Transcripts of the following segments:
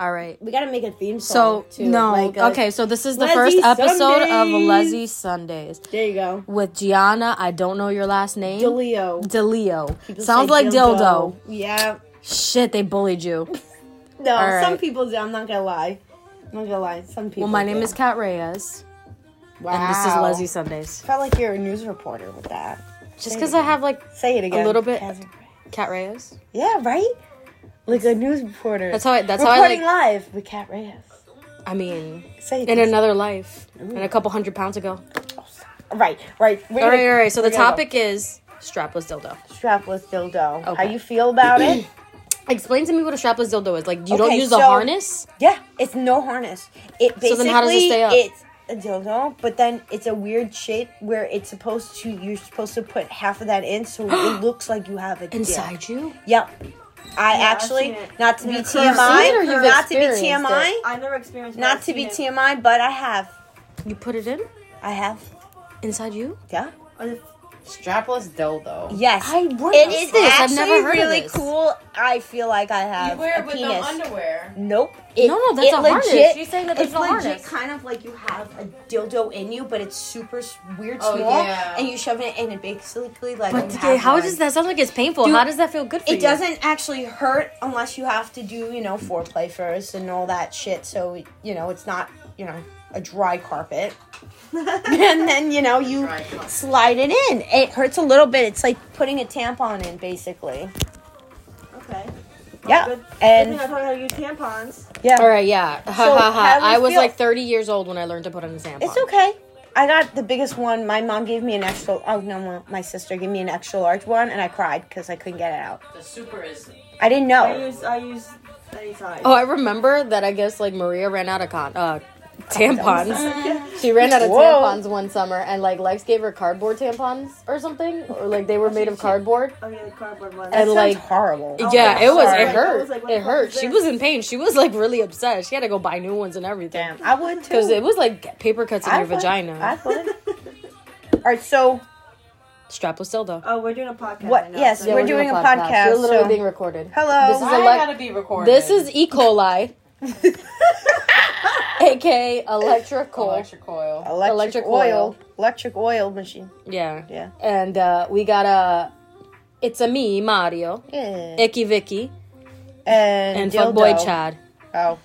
All right. We gotta make a theme So song. too. no. like, uh, okay, so this is the Leslie first episode of Sundays. Leslie Sundays There you go. with Gianna. I don't know your last name. Delio. People Sounds like dildo. Yeah. Shit, they bullied you. No, some people do. I'm not gonna lie. I'm not gonna lie. Some people. Well, my name is Kat Reyes, Wow. and this is Leslie Sundays. I Felt like you're a news reporter with that. Just because I have like Say it again. A little bit- Kaz- Kat Reyes. Yeah, right. Like a news reporter. That's how I. That's how I Reporting like. live with Kat Reyes. I mean, Say in another life, and a couple hundred pounds ago. Right, right. We're All right, all right. So the we're go. topic is strapless dildo. strapless dildo. How you feel about it? Explain to me what a strapless dildo is. Like, you don't use the so- harness. yeah, it's no harness. It basically So then how does it stay up? it's a dildo, but then it's a weird shape where it's supposed to. You're supposed to put half of that in, so it looks like you have a dick. Inside you? Yep. I I've actually, not to be Yeah, seen it or TMI, not to be TMI, it? I never experienced. it, not to be it. TMI, but I have. You put it in I have. inside you? Yeah. Strapless dildo. Yes. I what It the is fuck? actually I've never heard really of this. cool. I feel like I have You wear a it with penis. no underwear. Nope. It, No, no, that's it a harness. legit- She's saying that there's it's no legit harness. kind of like you have a dildo in you, but it's super s- weird Oh, small, yeah. and you shove it in, and basically like. But okay, how one. does that sound like it's painful? Dude, how does that feel good for you? It doesn't actually hurt unless you have to do, you know, foreplay first and all that shit. So, you know, it's not, you know, a dry carpet. and then, you know, you slide it in. It hurts a little bit. It's like putting a tampon in, basically. Okay. Yeah. Good. And Good thing I taught you how to use tampons. yeah. All right, yeah. Ha So, ha ha. I was feel? like 30 years old when I learned to put on a tampon. It's okay. I got the biggest one. My mom gave me an extra. Oh no, my- my sister gave me an extra large one, and I cried because I couldn't get it out. The super is. I didn't know. I know. use I use any size. Oh, I remember that. I guess like Maria ran out of con- uh, tampons. Mm. she ran out of Whoa. tampons one summer, and like Lex gave her cardboard tampons or something, or like they were made of cardboard. Oh yeah, the cardboard one. And, That like- horrible. Oh, yeah, I'm it was. sorry. It I hurt. was like, it hurt. is She was in pain. She was like really upset. She had to go buy new ones and everything Damn, I would too. because it was like paper cuts in I your would. vagina. I would. All right, so Strapless dildo. oh, we're doing a podcast. What- Right yes, Yeah, we're doing a podcast, You're literally so- being recorded. hello. This is I a le- gotta be recorded. This is E. coli, aka electric coal. electric coil. electric, electric oil. oil. Electric oil machine. Yeah. Yeah. And uh, we got a. It's a me, Mario, Yeah. Icky Vicky, And, and dildo. Fuckboy Chad. Oh,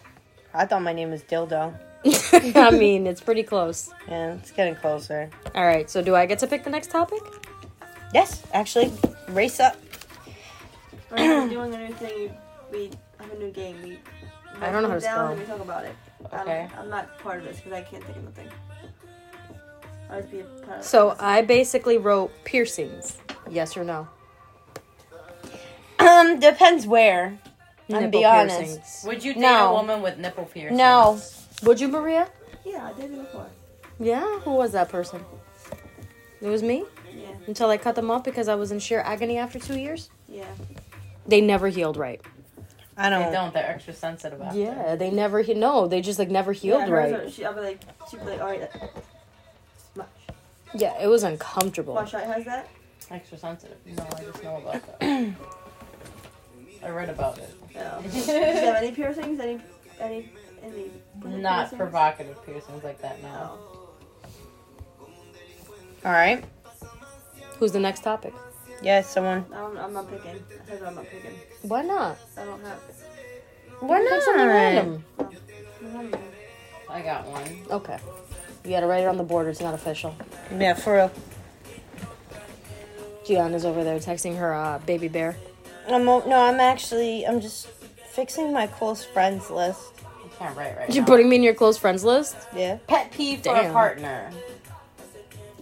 I thought my name was Dildo. I mean, it's pretty close. Yeah, it's getting closer. All right, so do I get to pick the next topic? Yes, actually, race up. We're doing a new thing. We have a new game. We. I don't know how to write it down spell. And we talk about it. I don't- Okay. I'm not part of this because I can't think of nothing. I'll just be a part of So this. I basically wrote piercings. Yes or no? Um, depends where. I'm Nipple be honest. Would you date No. a woman with nipple piercings? No. Would you, Maria? Yeah, I did it before. Yeah. Who was that person? It was me. Yeah, Until I cut them off because I was in sheer agony after two years. yeah. They never healed right. I They don't. don't. They're extra sensitive after. Yeah, they never he- no, they just like never healed yeah, right. are- She, I'll be like, she'll be like, all right. Much. Yeah, it was uncomfortable. My shot has that. Extra sensitive. No, I just know about that. I read about it. No. Does she have any piercings? Any, any, any? Not piercings? provocative piercings like that now. No. Oh. All right. Who's the next topic? Yeah, someone. I don't, I'm not picking. I said I'm not picking. Why not? I don't have. Why Pick something not? random. I don't I got one. Okay. You gotta write it on the board. It's not official. Yeah, for real. Gianna's over there texting her uh, baby bear. I'm no, I'm actually. I'm just fixing my close friends list. I can't write right You're now. putting me in your close friends list? Yeah. Pet peeve for a partner.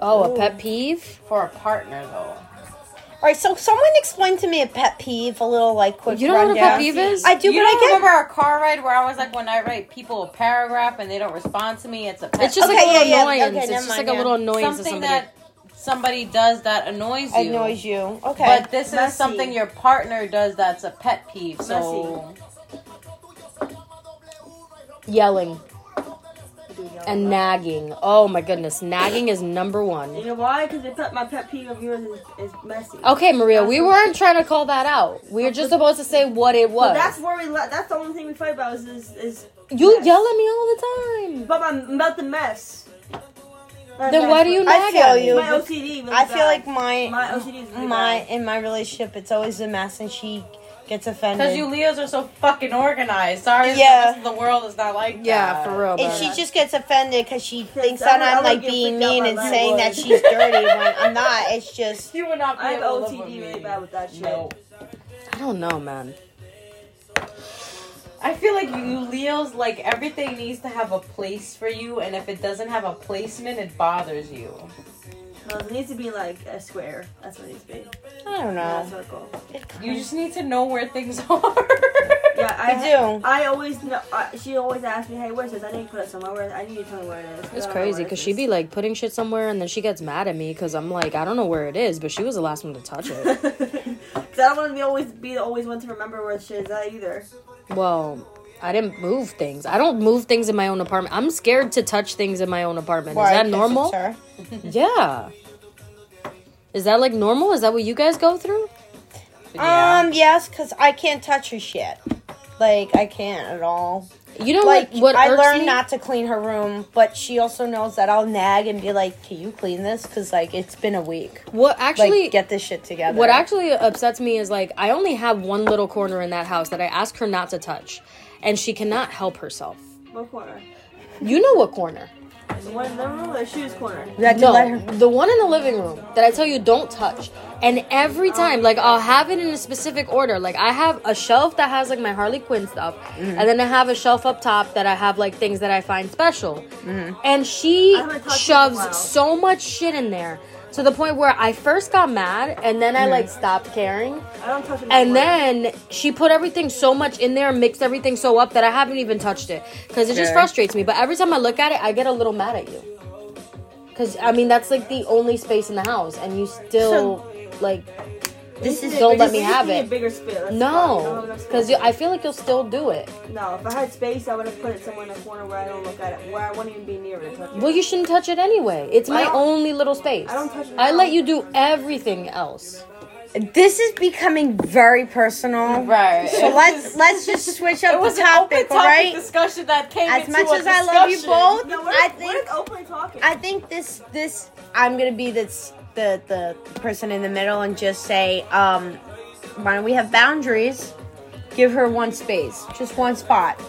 Oh, Ooh. a pet peeve? For a partner, though. All right. So someone explain to me a pet peeve, a little like quick. You don't know what a pet rundown. peeve is? I do, you but I don't get. remember our car ride where I was like, when I write people a paragraph and they don't respond to me, it's a pet It's just Okay, like a little yeah, yeah, annoyance. okay, it's just mind, like a yeah. little annoyance to something somebody. that somebody does that annoys you. annoys you. Okay. But this is something your partner does that's a pet peeve. So Yelling. I do And nagging. Oh my goodness, nagging is number one. You know why? Because it's my pet peeve of yours is, is messy. Okay, Maria, we weren't trying to call that out. We were just supposed to say what it But was. that's where we. Le- that's the only thing we fight about is is, is you mess. yell at me all the time. About my about the mess. Not Then mess, why do you but- I nag feel at me? you. My OCD. Really I feel like my my OCD is really my bad. in my relationship, it's always a mess, and she gets offended. Because you Leos are so fucking organized. Sorry, Yeah. the rest of the world is not like that. Yeah, that. for real. And bro. she just gets offended because she thinks I that would- I I'm like being mean and that. saying that she's dirty when I'm not. It's just You would not be I have able to live with really bad with that shit. No. I don't know, man. I feel like you Leos, like everything needs to have a place for you, and if it doesn't have a placement, it bothers you. No, it needs to be like a square. That's what it needs to be. I don't know. Not a circle. You just need to know where things are. Yeah, I, I do. I always know. Uh, she always asks me, "Hey, where's this? I need to put it somewhere. Where, I need you to tell me where it is." It's I crazy because it she is. be like putting shit somewhere and then she gets mad at me because I'm like, I don't know where it is, but she was the last one to touch it. Cause I don't want to be always be the always one to remember where shit is at either. well, I didn't move things. I don't move things in my own apartment. I'm scared to touch things in my own apartment. Why? Is that normal? it's her. Yeah. Is that like normal? Is that what you guys go through? Yeah. Um, yes, because I can't touch her shit. Like I can't at all. You know like what? What I irks learned me? not to clean her room, but she also knows that I'll nag and be like, "Can you clean this?" Because like it's been a week. What actually? like get this shit together. What actually upsets me is like I only have one little corner in that house that I ask her not to touch, and she cannot help herself. What corner? You know what corner? The one in the room or the shoes corner? You had her. No, the one in the living room that I tell you don't touch. And every time, like I'll have it in a specific order. Like I have a shelf that has like my Harley Quinn stuff, Mm-hmm. and then I have a shelf up top that I have like things that I find special. Mm-hmm. And she I haven't touched it in a while. shoves so much shit in there to the point where I first got mad, and then I like stopped caring. I don't touch it. And then she put everything so much in there, mixed everything so up that I haven't even touched it because it just frustrates me. But every time I look at it, I get a little mad at you. Because I mean, that's like the only space in the house, and you still like This is don't let me have it. Bigger space. That's fine. You no, don't have because. I feel like you'll still do it. no, if I had space, I would have put it somewhere in a corner where I don't look at it, where I wouldn't even be near it. to it. Well, you shouldn't touch it anyway. It's I my only little space. I don't touch it I let you do everything else. This is becoming very personal. Right. So let's let's just switch up It was the an open topic, topic all right? discussion that came As into much a as I love you both, No, we're, I think just openly talking. I think this this I'm gonna be this the the person in the middle and just say, um, why don't we have boundaries? Give her one space, just one spot,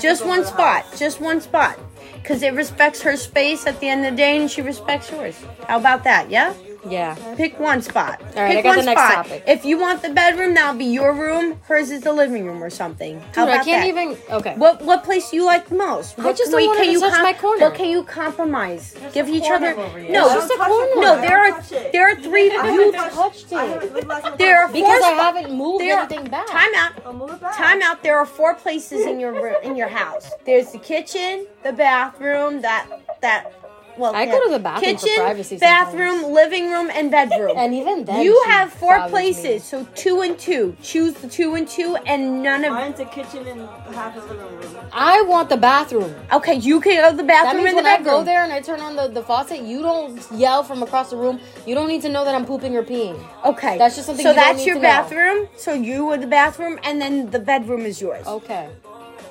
just one spot, just one spot, because it respects her space at the end of the day, and she respects yours. How about that? Yeah. Yeah. Pick one spot. All right, Pick I got one the next spot. topic. If you want the bedroom, that'll be your room. Hers is the living room or something. How Dude, about I can't that? even. Okay. What what place do you like the most? I What just way don't want her can to you touch my corner. What can you compromise? Give a each corner other. over here. No, just don't a touch corner. it. no. There are touch it. there are three. I You haven't touched- touched I it. haven't- when's the last time I There are touched it? because I Four- haven't moved there- anything back. time out. I'll move it back. Time out. There are four places in your ro- in your house. There's the kitchen, the bathroom, that that. Well, I go to the bathroom for kitchen, privacy bathroom, sometimes. living room, and bedroom. And even then, you have four bothers me. places, so two and two. Choose the two and two, and none of. Mine's a kitchen and half a living room. I want the bathroom. Okay, you can go to the That bathroom means and the when I go there and I turn on the, the faucet, you don't yell from across the room. You don't need to know that I'm pooping or peeing. Okay, That's just something So you don't that's need your to know. bathroom. So you are the bathroom, and then the bedroom is yours. Okay.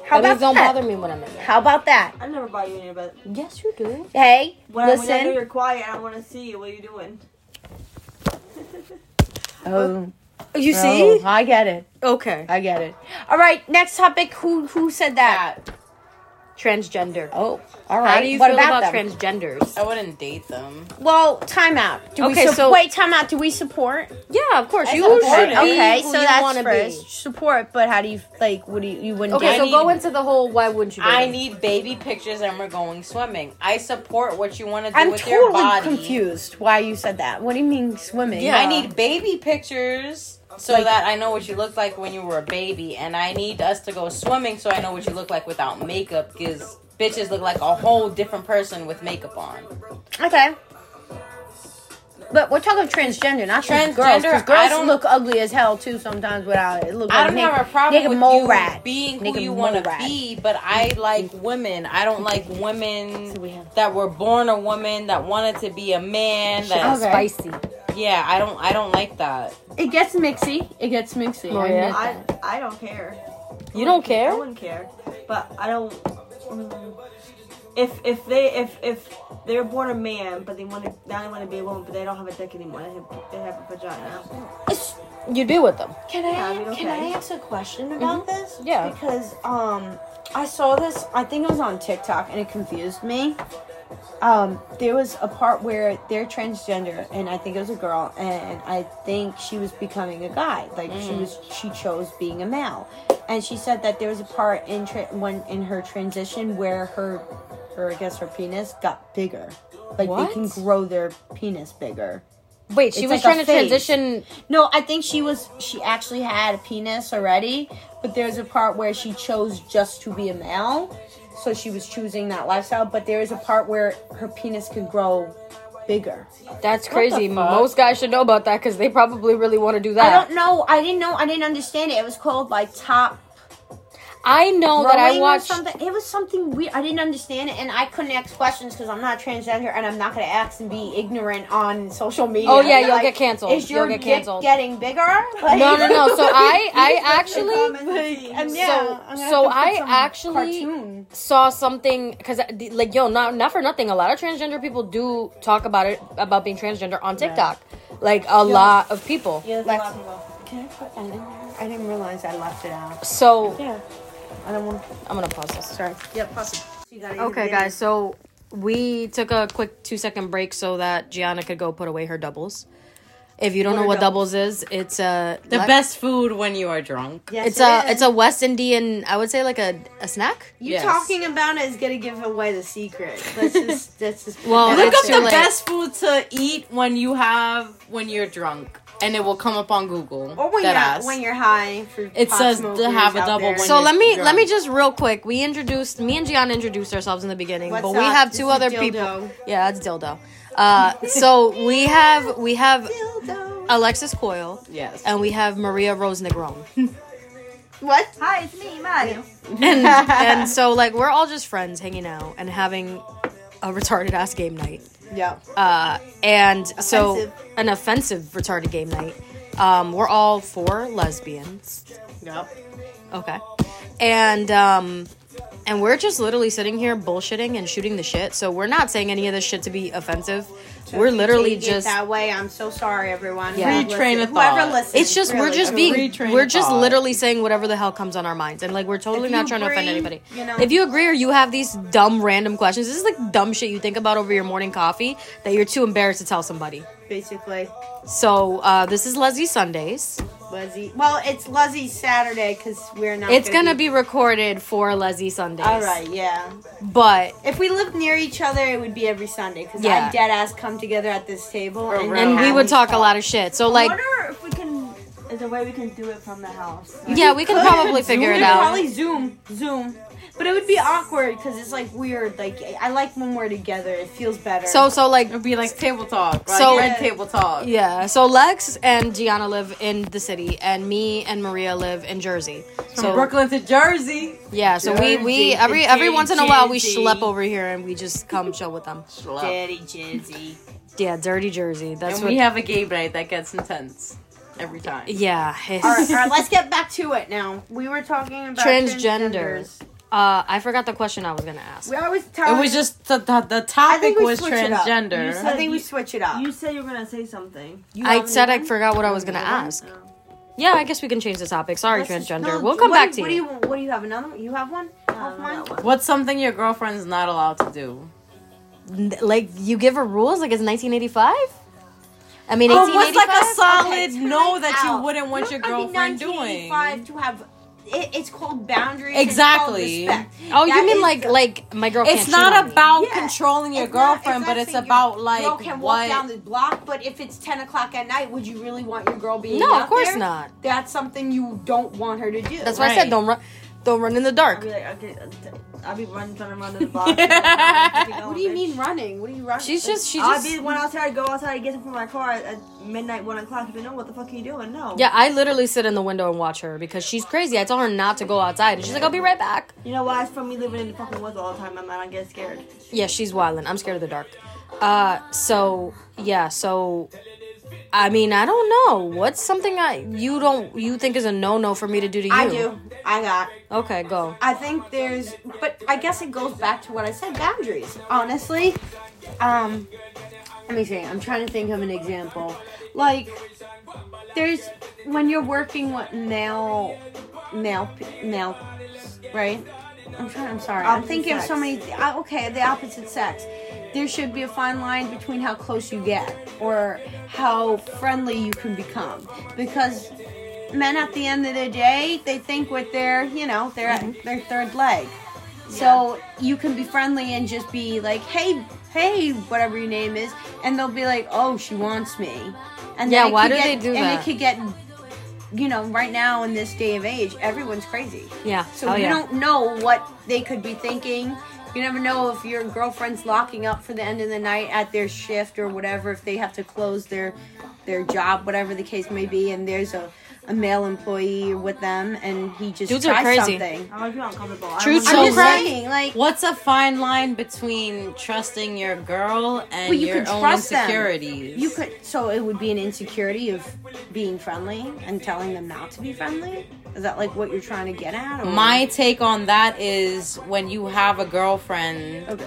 How that about means don't that? bother me when I'm in there. How about that? I never buy you in your bed. Yes, you do. Hey, When, I, when I know listen. you're quiet, I want to see you. What are you doing? Oh, oh, You oh, I get it. Okay. I get it. All right, next topic. Who who said that? Transgender. Oh, all right. How do you what feel about, about, transgenders? I wouldn't date them. Well, time out. Do Okay, we su- so- wait? Time out. Do we support? Yeah, of course. I You support should be Okay, who so you that's wanna first. be. Support, but how do you like? What do you you wouldn't? Okay, date? so I go into the whole why wouldn't you? date I them? need baby pictures and we're going swimming. I support what you want to do I'm with your body. I'm totally confused why you said that. What do you mean swimming? Yeah. I need baby pictures so Like- that I know what you looked like when you were a baby, and I need us to go swimming so I know what you look like without makeup because bitches look like a whole different person with makeup on. Okay. But we're talking transgender, not just girls. Girls I don't- look ugly as hell too sometimes without it. look I don't have a problem with mole you rat. being who you want to be, but I like women. I don't like women So we have- that were born a woman that wanted to be a man. That's Okay. Spicy. Yeah, I don't. I don't like that. It gets mixy. It gets mixy. Oh, I yeah? admit I. I don't care. You don't I care? wouldn't care, but I don't. mm, If if they if if they're born a man, but they want to now they want to be a woman, but they don't have a dick anymore. They have, they have a vagina. You'd be with them. Can Yeah, I I mean, can okay. I ask a question about this? Yeah. Because um I saw this I think it was on TikTok and it confused me. Um there was a part where they're transgender and I think it was a girl and I think she was becoming a guy. Like she was she chose being a male. And she said that there was a part in tra- when in her transition where her her I guess her penis got bigger. Like What? they can grow their penis bigger. Wait, she It's was like trying to phase. transition. No, I think she was. She actually had a penis already, but there's a part where she chose just to be a male, so she was choosing that lifestyle. But there is a part where her penis could grow bigger. That's crazy. Most guys should know about that because they probably really want to do that. I don't know. I didn't know. I didn't understand it. It was called like top I know that I watched. something. It was something weird. I didn't understand it, and I couldn't ask questions because I'm not transgender, and I'm not gonna ask and be ignorant on social media. Oh, yeah, you'll Like, get canceled. Is your You'll get dick canceled. getting bigger? Like- No, no, no. So I, I actually And yeah, So- I'm gonna so have to put I actually- cartoon. saw something because uh, like yo not not for nothing a lot of transgender people do talk about it about being transgender on tiktok like a lot of people Yeah, there's a lot of people. Can I put that in there? I didn't realize I left it out. so Yeah. I don't want. i'm gonna pause this sorry Yep, possible. okay guys so we took a quick two second break so that gianna could go put away her doubles if you don't know what doubles is it's a The best food when you are drunk. Yes, it's it a is. it's a west indian i would say like a, a snack You Yes. talking about it is gonna give away the secret. Let's just. That's just. Well, Look it's up too the late. best food to eat when you have when you're drunk, and it will come up on Google. Or when Dead you're ass. when you're high. For It says to have a double there. when So let me drunk. let me just real quick. We introduced me and Gian introduced ourselves in the beginning, What's but we have two is other people. Yeah, that's dildo. Uh, so we have we have Alexis Coyle Yes. and we have Maria Rose Negron, What? Hi, it's me, Mario. and and so like we're all just friends hanging out and having a retarded ass game night. Yeah. Uh, and so an offensive retarded game night. Um, we're all four lesbians. Yep. Okay. And um and we're just literally sitting here bullshitting and shooting the shit. So we're not saying any of this shit to be offensive. We're literally Take it just that way. I'm so sorry, everyone. Yeah. Who Free train listen- Whoever listens. it's just we're just being we're just thought. literally saying whatever the hell comes on our minds. And like we're totally not you trying to offend anybody. you know. If you agree or you have these dumb random questions, this is like dumb shit you think about over your morning coffee that you're too embarrassed to tell somebody. basically. So uh this is Leslie Sundays. Lizzie. Well, it's Leslie's Saturday because we're not. It's gonna be recorded for Leslie Sundays. All right. Yeah. But If we lived near each other, it would be every Sunday because Yeah. I dead ass come together at this table oh, and, and we would talk a lot of shit. So I like wonder if we can. Is there a way we can do it from the house? yeah, we could probably figure Zoom, it out. Probably Zoom, Zoom. But it would be awkward because it's like weird. Like I like when we're together. It feels better. So so like It'd be like table talk. Like So- red table talk. yeah, so Lex and Gianna live in the city, and me and Maria live in Jersey. From So Brooklyn to Jersey. yeah, so we we every every once in a while we schlep over here and we just come chill with them. Daddy Jersey. Yeah, dirty Jersey. That's and what. we have a game night that gets intense every time. yeah, all, right, all right, let's get back to it now. We were talking about Transgender. transgenders. Uh, I forgot the question I was gonna ask. We always It was just the, the, the I topic think we was switch it up. transgender. Said- I think we switch it up. You said you were gonna say something. You I said new I forgot what I was gonna ask. Yeah, I guess we can change the topic. Sorry, Let's just- transgender. no, we'll come what back do- to what you. Do you. What do you have? Another? one? You have one? Of mine? What's something your girlfriend's not allowed to do? Like you give her rules like it's 1985. I mean, But what's like a solid Okay, no that out. you wouldn't want your It don't have to be girlfriend doing? 1985 To have, it, it's called boundaries. Exactly. called respect. Oh, you mean like the- like my girl? It's can't cheat on not me. about Yeah. controlling your It's not- girlfriend, but it's about your like girl can walk down the block. But if it's ten o'clock at night, would you really want your girl being No, out of course there? not. That's something you don't want her to do. That's why I said don't run. Don't run in the I'll dark. be like, I'll, I'll be running, trying to run to the block. What do you mean running? What are you running? She's just she just I'll just be the one outside, go outside, get from my car at midnight, one o'clock. If you know what the fuck are you doing? No. Yeah, I literally sit in the window and watch her because she's crazy. I tell her not to go outside, and she's like, "I'll be right back." You know why? It's from me living in the fucking woods all the time. I'm not get scared. Yeah, she's wilding. I'm scared of the dark. Uh, so yeah, so I mean, I don't know. What's something I you don't you think is a no no for me to do to you? I do. I got. Okay, go. I think there's, but I guess it goes back to what I said. Boundaries. Honestly, um, let me see. I'm trying to think of an example. Like, there's when you're working with male, male, male, right? I'm trying. I'm sorry. I'm Opposite thinking of so sex. many. uh, Okay, the opposite sex. There should be a fine line between how close you get or how friendly you can become, because men at the end of the day they think with their you know their mm-hmm. their third leg so you can be friendly and just be like hey hey whatever your name is and they'll be like oh she wants me and Yeah, why do they get- do and that? it could get you know right now in this day of age everyone's crazy Yeah. so oh, you yeah. don't know what they could be thinking you never know if your girlfriend's locking up for the end of the night at their shift or whatever if they have to close their their job whatever the case may be and there's a, a male employee with them and he just Dudes are tries crazy. something I feel uncomfortable. I Truth don't i'm wanna- just crack- saying like What's a fine line between trusting your girl and Well, you your could own trust them. insecurities? you could so it would be an insecurity of being friendly and telling them not to be friendly is that like what you're trying to get at or? My take on that is when you have a girlfriend, okay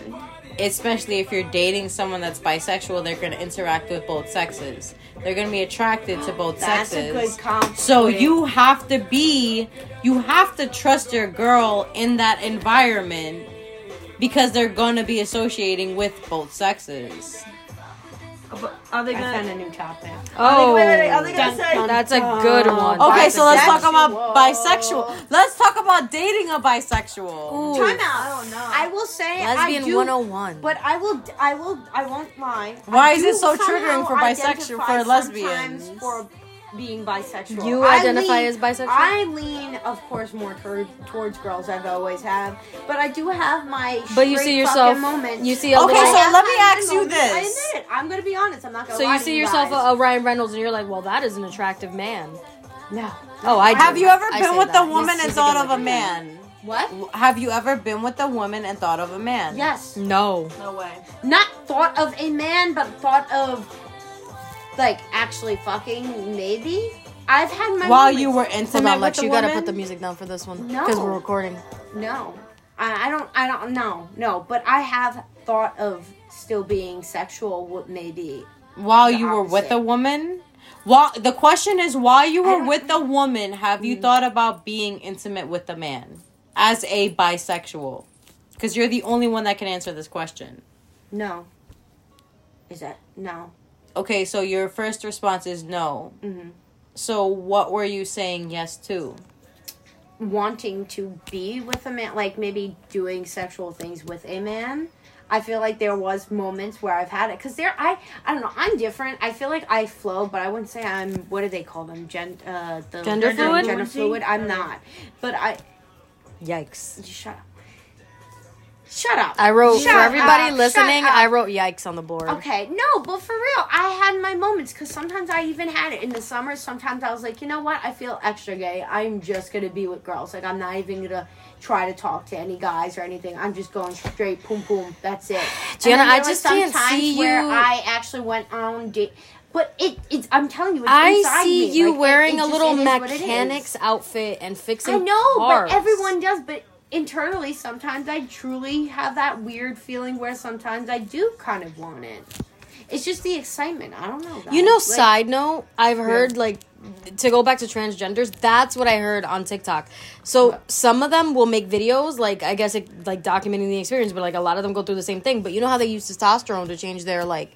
especially if you're dating someone that's bisexual, they're going to interact with both sexes. They're going to be attracted to both that's sexes. a good comp So you have to be, you have to trust your girl in that environment because they're going to be associating with both sexes. But Are they i found gonna? a new topic Oh, wait, wait, wait, are they gonna oh. Dun, say? dun, that's a good one. Okay, so let's talk about Bisexual. bisexual. Let's talk about dating a bisexual. Ooh. time out I don't know. I will say Lesbian I do, 101. But I will, I will, I won't lie. Why I is do it so somehow triggering for bisexual- for lesbians? sometimes For being bisexual, You I identify lean- as bisexual? I lean, of course, more toward, towards girls. I've always have, but I do have my. But you see yourself. fucking moments. You see a Okay, little. so let me ask you moments. I this. admit it. I'm gonna be honest. I'm not gonna. so lie you to see yourself a, a Ryan Reynolds, and you're like, well, that is an attractive man. no. Oh, I do. Have you ever I been with that. a woman He's- and thought of a looking. man? What? Have you ever been with a woman and thought of a man? Yes. No. No way. Not thought of a man, but thought of like actually fucking maybe. I've had my While moments. you were intimate on, with Lex. the You woman? gotta put the music down for this one No. because we're recording. No, I, I don't. I don't. No, no. But I have thought of still being sexual. What maybe? While the you were with a woman? While the question is, while you were with a woman, have Mm. you thought about being intimate with a man as a bisexual? Because you're the only one that can answer this question. No. Is that no? Okay, so your first response is no. Mhm. So what were you saying yes to? Wanting to be with a man, like maybe doing sexual things with a man. I feel like there was moments where I've had it because there. I I don't know. I'm different. I feel like I flow, but I wouldn't say I'm. What do they call them? Gen. Uh, the Gender fluid? Gender fluid. I'm not. But I. Yikes. Just shut up. Shut up. I wrote Shut for everybody up, listening. I wrote yikes on the board. Okay, no, but for real, I had my moments because sometimes I even had it in the summer. Sometimes I was like, you know what? I feel extra gay. I'm just gonna be with girls. Like I'm not even gonna try to talk to any guys or anything. I'm just going straight, boom, boom. That's it. And Gianna, then there I just can't see where you- I actually went on date. But it, it's. I'm telling you, it's I see me. you Like, wearing it a just- little it what it is. mechanic's outfit and fixing. I know, cars. but everyone does. But internally, sometimes I truly have that weird feeling where sometimes I do kind of want it. It's just the excitement. I don't know. You know. Like, side note, I've heard like to go back to transgenders. That's what I heard on TikTok. So What? some of them will make videos, like I guess it, like documenting the experience, but like a lot of them go through the same thing. But you know how they use testosterone to change their like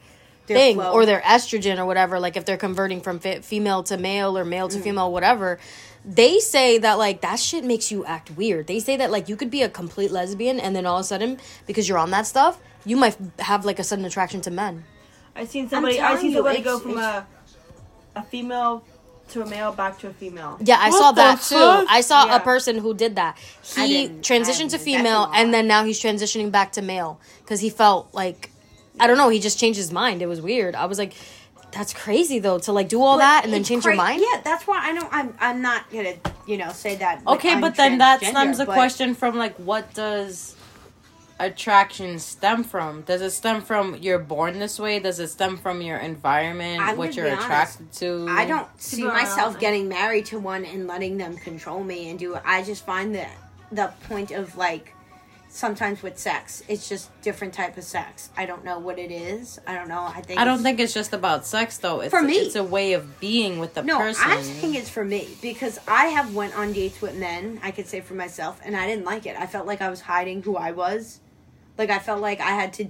Their thing flow. or their estrogen or whatever. Like if they're converting from fe- female to male or male to mm. female, whatever. They say that like that shit makes you act weird. They say that like you could be a complete lesbian and then all of a sudden because you're on that stuff, you might have like a sudden attraction to men. I seen somebody. I seen somebody it's- go from a a female to a male back to a female. Yeah, I What saw the that too. I saw Yeah. a person who did that. He transitioned to didn't. That's a female, and then now he's transitioning back to male because he felt like I don't know. He just changed his mind. It was weird. I was like, that's crazy though to like do all But that and then it's change your mind. Yeah, that's why I know I'm I'm not gonna you know say that. like, Okay, I'm but then that stems the but- question from like, what does attraction stem from? Does it stem from you're born this way? Does it stem from your environment, I'm what you're be honest. attracted to? I don't see be myself honest. getting married to one and letting them control me and do it. I just find that the point of like sometimes with sex, it's just different type of sex. I don't know what it is. I don't know. I think I don't it's- think it's just about sex though. It's For me. it's a way of being with the No, person. I think it's for me because I have went on dates with men. I could say for myself, and I didn't like it. I felt like I was hiding who I was. Like I felt like I had to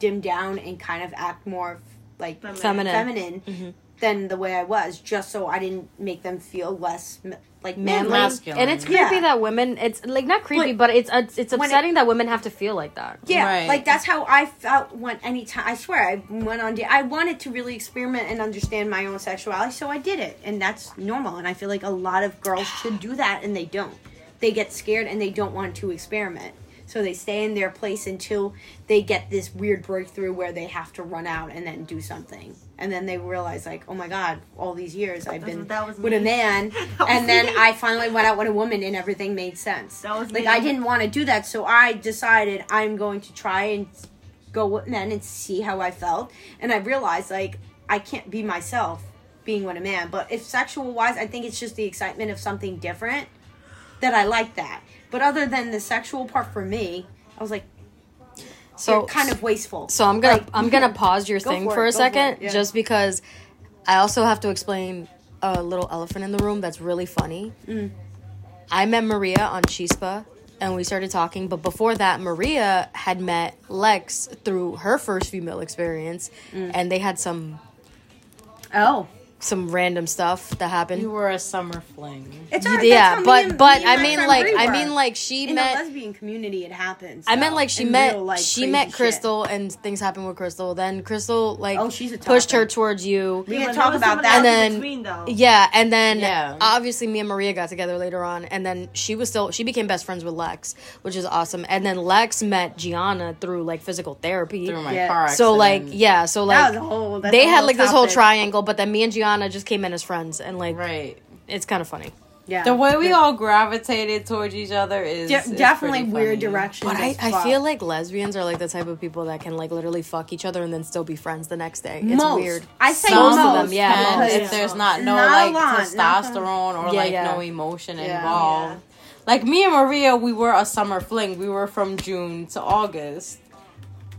dim down and kind of act more like Feminine. Feminine. feminine Mhm. than the way I was, just so I didn't make them feel less m- like Manly. manly. Masculine. And it's creepy Yeah. that women. It's like not creepy, But- but, it's it's, it's When it- upsetting that women have to feel like that. Yeah, Right. like that's how I felt when anytime I swear I went on. I wanted to really experiment and understand my own sexuality, so I did it, and that's normal. And I feel like a lot of girls should do that, and they don't. They get scared and they don't want to experiment, so they stay in their place until they get this weird breakthrough where they have to run out and then do something, and then they realize like, oh my god, all these years I've been what- that was with a man, and then me. I finally went out with a woman, and everything made sense. That was like me. I didn't want to do that, so I decided I'm going to try and go with men and see how I felt. And I realized like I can't be myself being with a man. But if sexual wise, I think it's just the excitement of something different that I like that. But other than the sexual part for me, I was like, So kind of wasteful. So I'm gonna Like, I'm gonna pause your thing for for, it, a go for second, yeah. just because I also have to explain a little elephant in the room that's really funny. Mm. I met Maria on Chispa and we started talking, but before that, Maria had met Lex through her first female experience, Mm. and they had some oh, some random stuff that happened. you were a summer fling. it's all right, that's yeah, but and- but me I mean like Brie I mean like she in met the lesbian community, it happens. I meant like she in met real, like, she crazy met shit. Crystal and things happened with Crystal. Then Crystal like Oh, she's a pushed her towards you. We Yeah, can talk about that. And then- between, though. Yeah, and then Yeah. obviously me and Maria got together later on, and then she was still she became best friends with Lex, which is awesome. And then Lex met Gianna through like physical therapy. Through my Yeah. car accident. so like yeah, so That like was a whole. That's they a had whole like this whole triangle, but then me and Gianna just came in as friends, and like right. it's kind of funny. Yeah, The way we all gravitated towards each other is, De- is definitely pretty weird funny. directions. But I, I feel like lesbians are like the type of people that can like literally fuck each other and then still be friends the next day. It's Most. weird. I say Most most. of them, yeah, Can, most. if there's not no Not like lot, not testosterone or Yeah, like yeah. no emotion Yeah. involved. Like me and Maria, we were a summer fling. We were from June to August.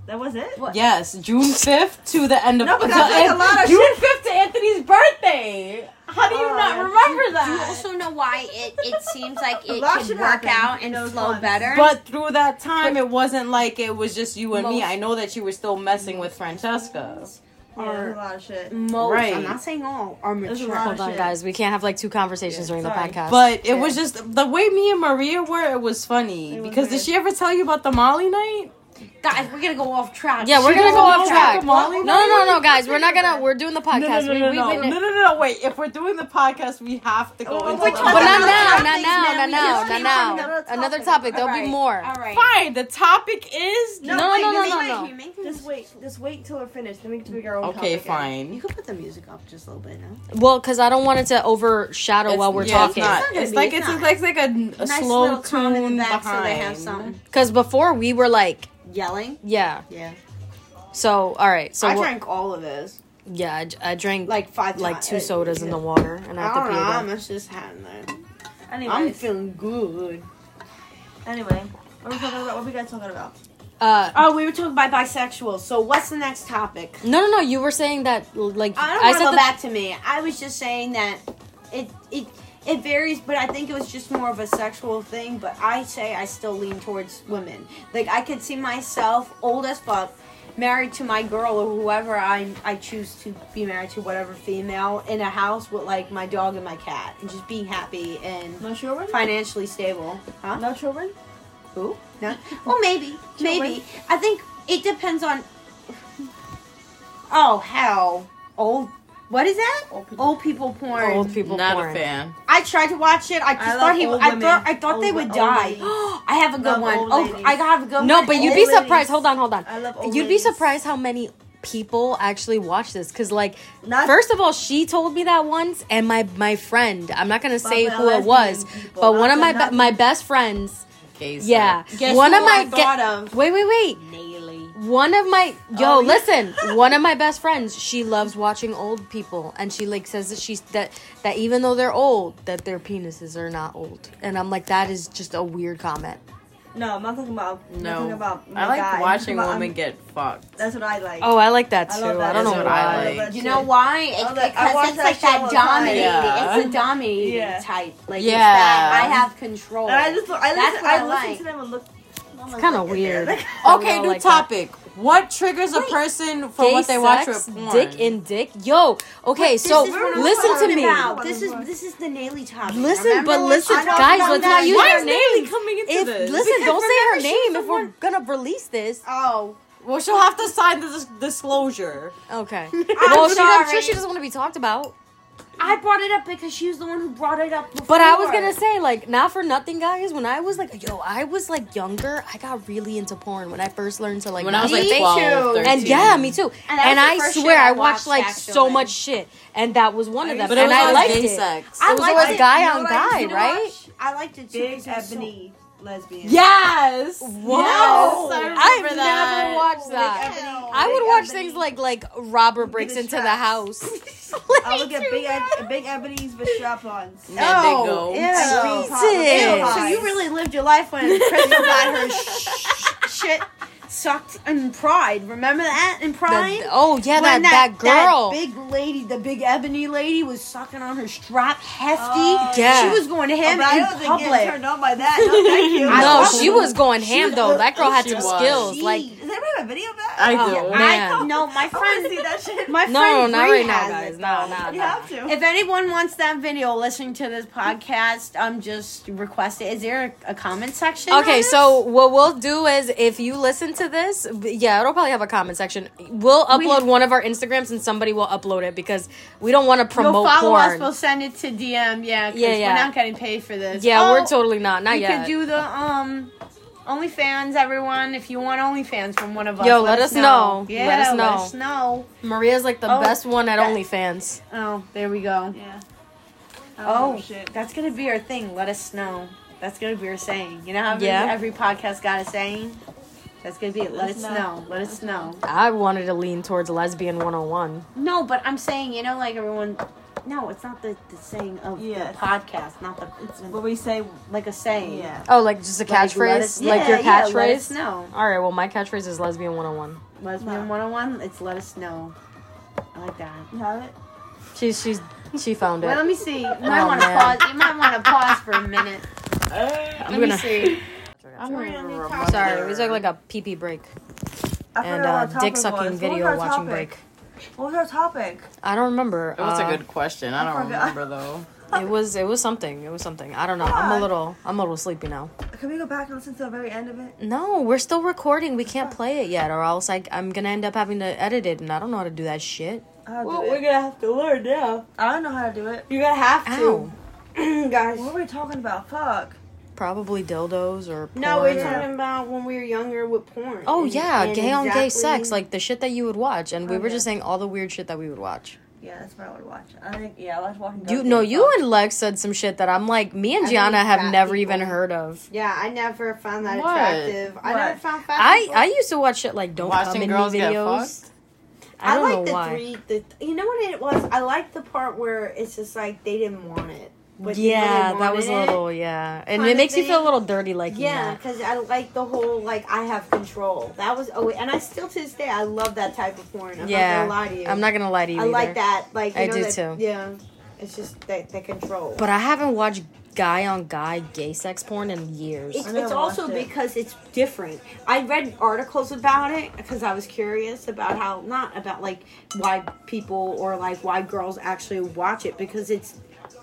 That was it. What? Yes, June fifth to the end of No, but that's like a lot of June shit. fifth to Anthony's birthday. How do you Oh, not do- remember Do that? you also know why it, it seems like it could should work happen out in and those flow months. better? But through that time, it wasn't like it was just you and me. I know that you were still messing with Francesca. Yeah, there's a lot of shit. most, Right. I'm not saying all, are There's mature. Hold on, shit. guys. We can't have like two conversations Yeah, during the podcast. But it Yeah. was just the way me and Maria were. It was funny It was because did she ever tell you about the Molly night? Guys, we're gonna go off track. yeah, we're She gonna go off know track. Molly No, no, no, no, Molly? guys. We're not gonna. We're doing the podcast. No, no, no, we, no, we, no, no, no, no, no. Wait, if we're doing the podcast, we have to go Oh, into we're the talking But not now, topics, not now, man. not now, not now. from another Another topic. topic. There'll Alright, be more. All right. Fine. The topic is No, No, wait, no, no, no, no. Just wait. Just wait till we're finished. Then we can figure out. our okay. topic. You Fine. could put the music up just a little bit now. Well, because I don't want it to overshadow while we're yeah, talking. It's, not, It's not gonna it's be, like it's it's, like like a, a slow little in tune the back behind. so they have something. Because before we were like, Yelling. yeah. Yeah. So all right. So I we're- drank all of this. yeah, I, I drank Like five like two sodas in the water, and I I have to don't pee know. again. I'm just having that. I'm feeling good. anyway, what are we talking about? What are we guys talking about? Uh, Oh, we were talking about bisexual. So what's the next topic? no, no, no. You were saying that like I don't I want to said go that. back to me. I was just saying that it it it varies, but I think it was just more of a sexual thing. But I say I still lean towards women. Like I could see myself old as fuck, married to my girl or whoever I I choose to be married to, whatever female, in a house with like my dog and my cat, and just being happy and No children. financially stable. Huh? No children. Who? No. Well, maybe, maybe. I think it depends on. Oh hell, old What is that? Old people. Porn. Old people porn. Old people Not porn. a fan. I tried to watch it. I just I thought he. old I thought. I thought they would die. I have a good Love one. old Oh, ladies. I have a good No, one. No, but you'd Old be ladies. surprised. Hold on, hold on. I love old You'd be surprised how many people actually watch this because like Not- first of all she told me that once and my my friend i'm not gonna say who it was people, but one of my be- my best friends Gay yeah Guess one of my I thought of? wait wait wait Nearly. One of my yo Oh, yeah. listen one of my best friends she loves watching old people and she like says that she's that that even though they're old that their penises are not old and i'm like that is just a weird comment No, I'm not talking about. I'm talking No. about I like guy. Watching talking about- women get fucked. That's what I like. oh i like that I too love that. i don't know That's why what I like. that You know why? It's because it's that like show that all dominating. Yeah. It's the dominating Yeah. type. Like Yeah. it's that I have control. And I just, I That's listen, what I I listen to them and look. Oh it's kind of weird Okay, new like that. topic. What triggers a person for what they watch with porn? dick in dick. Yo, okay, This so is what I'm listen to me. about. This is this is the Naily topic. Listen, Remember but listen, guys, about let's not use her is name. Naily coming into If this? listen, Because don't say her name if we're gonna release this. Oh, Well, she'll have to sign the dis- disclosure. Okay. I'm well, she, I'm sorry. sure she doesn't want to be talked about. I brought it up because she was the one who brought it up. Before. But I was gonna say, like, not for nothing, guys. When I was like, yo, I was like younger. I got really into porn when I first learned to like. When I was like Me 12, too. 13. and yeah, me too. And And, that was I swear, I I watched watched, like actually. so much shit, and that was one of them. But and I liked it. sex. I It was liked always it. guy You know on guy, right? watch? I liked it too. Big 'cause it was so- ebony lesbian. Yes. Whoa! Yes, I I've remember that. never. Big ebony. I would Big watch ebony. things like like robber breaks into the straps. house. I would get big, eb- big ebonies with strap-ons. There they oh, go. Oh, ew. Jesus. So you really lived your life when Crystal got her sh- shit sucked in Pride. Remember that in Pride? The- oh yeah, When that, that girl. big lady, the big ebony lady, was sucking on her strap hefty. Oh, Yeah. She was going to Oh, him but I in don't think getting public. turned on by that. No, thank you. I no, she was going She ham though. That girl had she some was. skills. She- Like Does anybody have a video of that? I Oh, do. man. I, no, my I want friend, see that shit. my no, friend not Bree right now, guys. it, No, no, you no. have to. If anyone wants that video, listening to this podcast, um, just request it. Is there a, a comment section? Okay, so what we'll do is if you listen to this, yeah, it'll probably have a comment section. We'll upload one of our Instagrams and somebody will upload it because we don't want to promote. You'll promote follow us. We'll send it to DM. Yeah, 'cause Yeah, yeah. We're not getting paid for this. yeah, Oh, we're totally not. Not We yet. could do the um. OnlyFans, everyone. If you want OnlyFans from one of us, Yo, let us know. Yeah, Let us know. Let know. us know. Maria's like the Oh, best one at that- OnlyFans. Oh, there we go. Yeah. I don't Oh, shit. that's gonna be our thing. Let us know. That's gonna be our saying. You know how every, Yeah. every podcast got a saying? That's gonna be it. Let, Let us us know. know. Let us know. I wanted to lean towards lesbian 101. No, but I'm saying, you know, like everyone. No, it's not the, the saying of Yes. the podcast, not the. It's what we say. like a saying. Yeah. Oh, like just a Like, let catchphrase? us- like your catchphrase? Yeah, let us know. All right, well, my catchphrase is lesbian 101. Lesbian No. 101, it's let us know. I like that. You have it? She's she's she found it. Well, let me see. You might Oh, want to pause. You might want to pause for a minute. I'm Let me gonna- see. I don't Sorry, even on the remember. Sorry, we took like a pee pee break I and forgot uh, dick sucking video watching topic? break. What was our topic? I don't remember. It was Uh, a good question. I don't forgot. remember though. It was it was something. It was something. I don't know. I'm a little I'm a little sleepy now. Can we go back and listen to the very end of it? No, we're still recording. We can't play it yet, or else like I'm gonna end up having to edit it, and I don't know how to do that shit. I'll Well, we're gonna have to learn now. I don't know how to do it. You're gonna have Ow. to, guys. What were we talking about? Fuck. Probably dildos or No, we're or- talking about when we were younger with porn. Oh and- yeah, and gay on gay sex, like the shit that you would watch, and we were just saying all the weird shit that we would watch. Yeah, that's what I would watch. I think, yeah, I was watching. You no, you and Lex said some shit that I'm like, me and Gianna have never people- even heard of. Yeah, I never found that What? attractive. I never found fat I people. I used to watch shit like don't Watching come in girls me videos. fucked? I don't like know the why. three. The you know what it was? I like the part where it's just like they didn't want it. But yeah, that was a wanted it. little yeah, and it makes you feel a little dirty, like Yeah, yeah. because I like the whole like I have control. That was oh, and I still to this day I love that type of porn. I'm Yeah, not gonna lie to you. I'm not gonna lie to you. I either. like that. Like you I know, do that- too. Yeah, it's just that the control. But I haven't watched guy on guy gay sex porn in years. It's, it's also it. because it's different. I read articles about it because I was curious about how not about like why people or like why girls actually watch it because it's